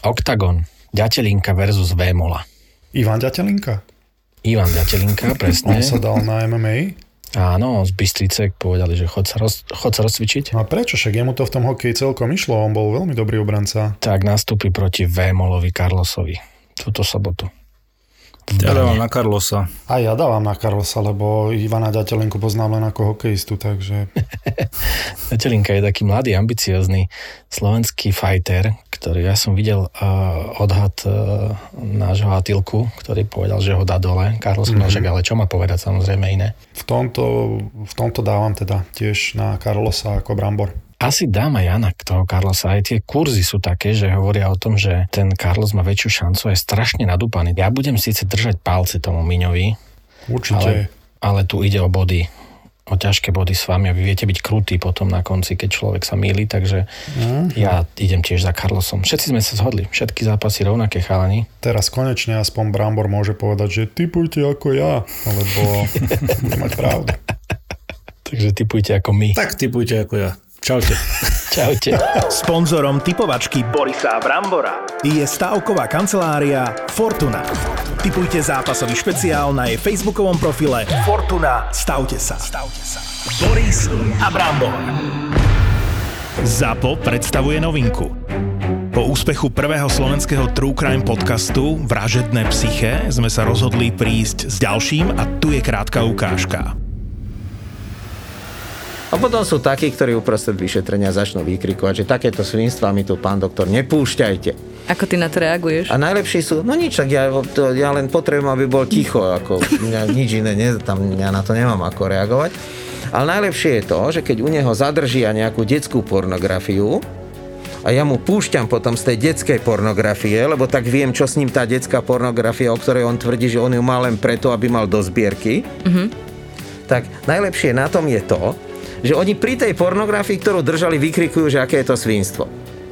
Octagon, Ďatelinka versus Vémola. Ivan Ďatelinka? Ivan Ďatelinka, On presne. sa dal na MMA? Áno, z Bystrice povedali, že chod sa, roz, chod sa rozcvičiť. No a prečo? Však jemu to v tom hokeji celkom išlo, on bol veľmi dobrý obranca. Tak nastúpi proti Vémolovi Carlosovi túto sobotu. Ja dávam na Carlosa. A ja dávam na Karlosa, lebo Ivana Ďatelinku poznám len ako hokejistu, takže Ďatelinka je taký mladý, ambiciózny slovenský fighter, ktorý ja som videl uh, odhad uh, nášho Atilku, ktorý povedal, že ho dá dole. Carlos mm-hmm. však, ale čo má povedať, samozrejme iné. v tomto, v tomto dávam teda tiež na Karlosa ako Brambor. Asi dám aj Jana toho Carlosa. Aj tie kurzy sú také, že hovoria o tom, že ten Carlos má väčšiu šancu a je strašne nadúpaný. Ja budem síce držať palce tomu Miňovi, Určite. ale, ale tu ide o body o ťažké body s vami a vy viete byť krutí potom na konci, keď človek sa míli, takže ja idem tiež za Carlosom. Všetci sme sa zhodli, všetky zápasy rovnaké chalani. Teraz konečne aspoň Brambor môže povedať, že typujte ako ja, alebo bude mať pravdu. Takže typujte ako my. Tak typujte ako ja. Čaute. Čaute. Sponzorom typovačky Borisa Brambora je stavková kancelária Fortuna. Typujte zápasový špeciál na jej facebookovom profile Fortuna. Stavte sa. Stavte sa. Boris a Brambor. ZAPO predstavuje novinku. Po úspechu prvého slovenského True Crime podcastu Vražedné psyché sme sa rozhodli prísť s ďalším a tu je krátka ukážka. A potom sú takí, ktorí uprostred vyšetrenia začnú vykrikovať, že takéto svinstva mi tu, pán doktor, nepúšťajte. Ako ty na to reaguješ? A najlepší sú, no nič, tak ja, to, ja len potrebujem, aby bol ticho, ako mňa nič iné, ne, tam ja na to nemám ako reagovať. Ale najlepšie je to, že keď u neho zadržia nejakú detskú pornografiu, a ja mu púšťam potom z tej detskej pornografie, lebo tak viem, čo s ním tá detská pornografia, o ktorej on tvrdí, že on ju má len preto, aby mal do zbierky. Mm-hmm. Tak najlepšie na tom je to, že oni pri tej pornografii, ktorú držali, vykrikujú, že aké je to svinstvo.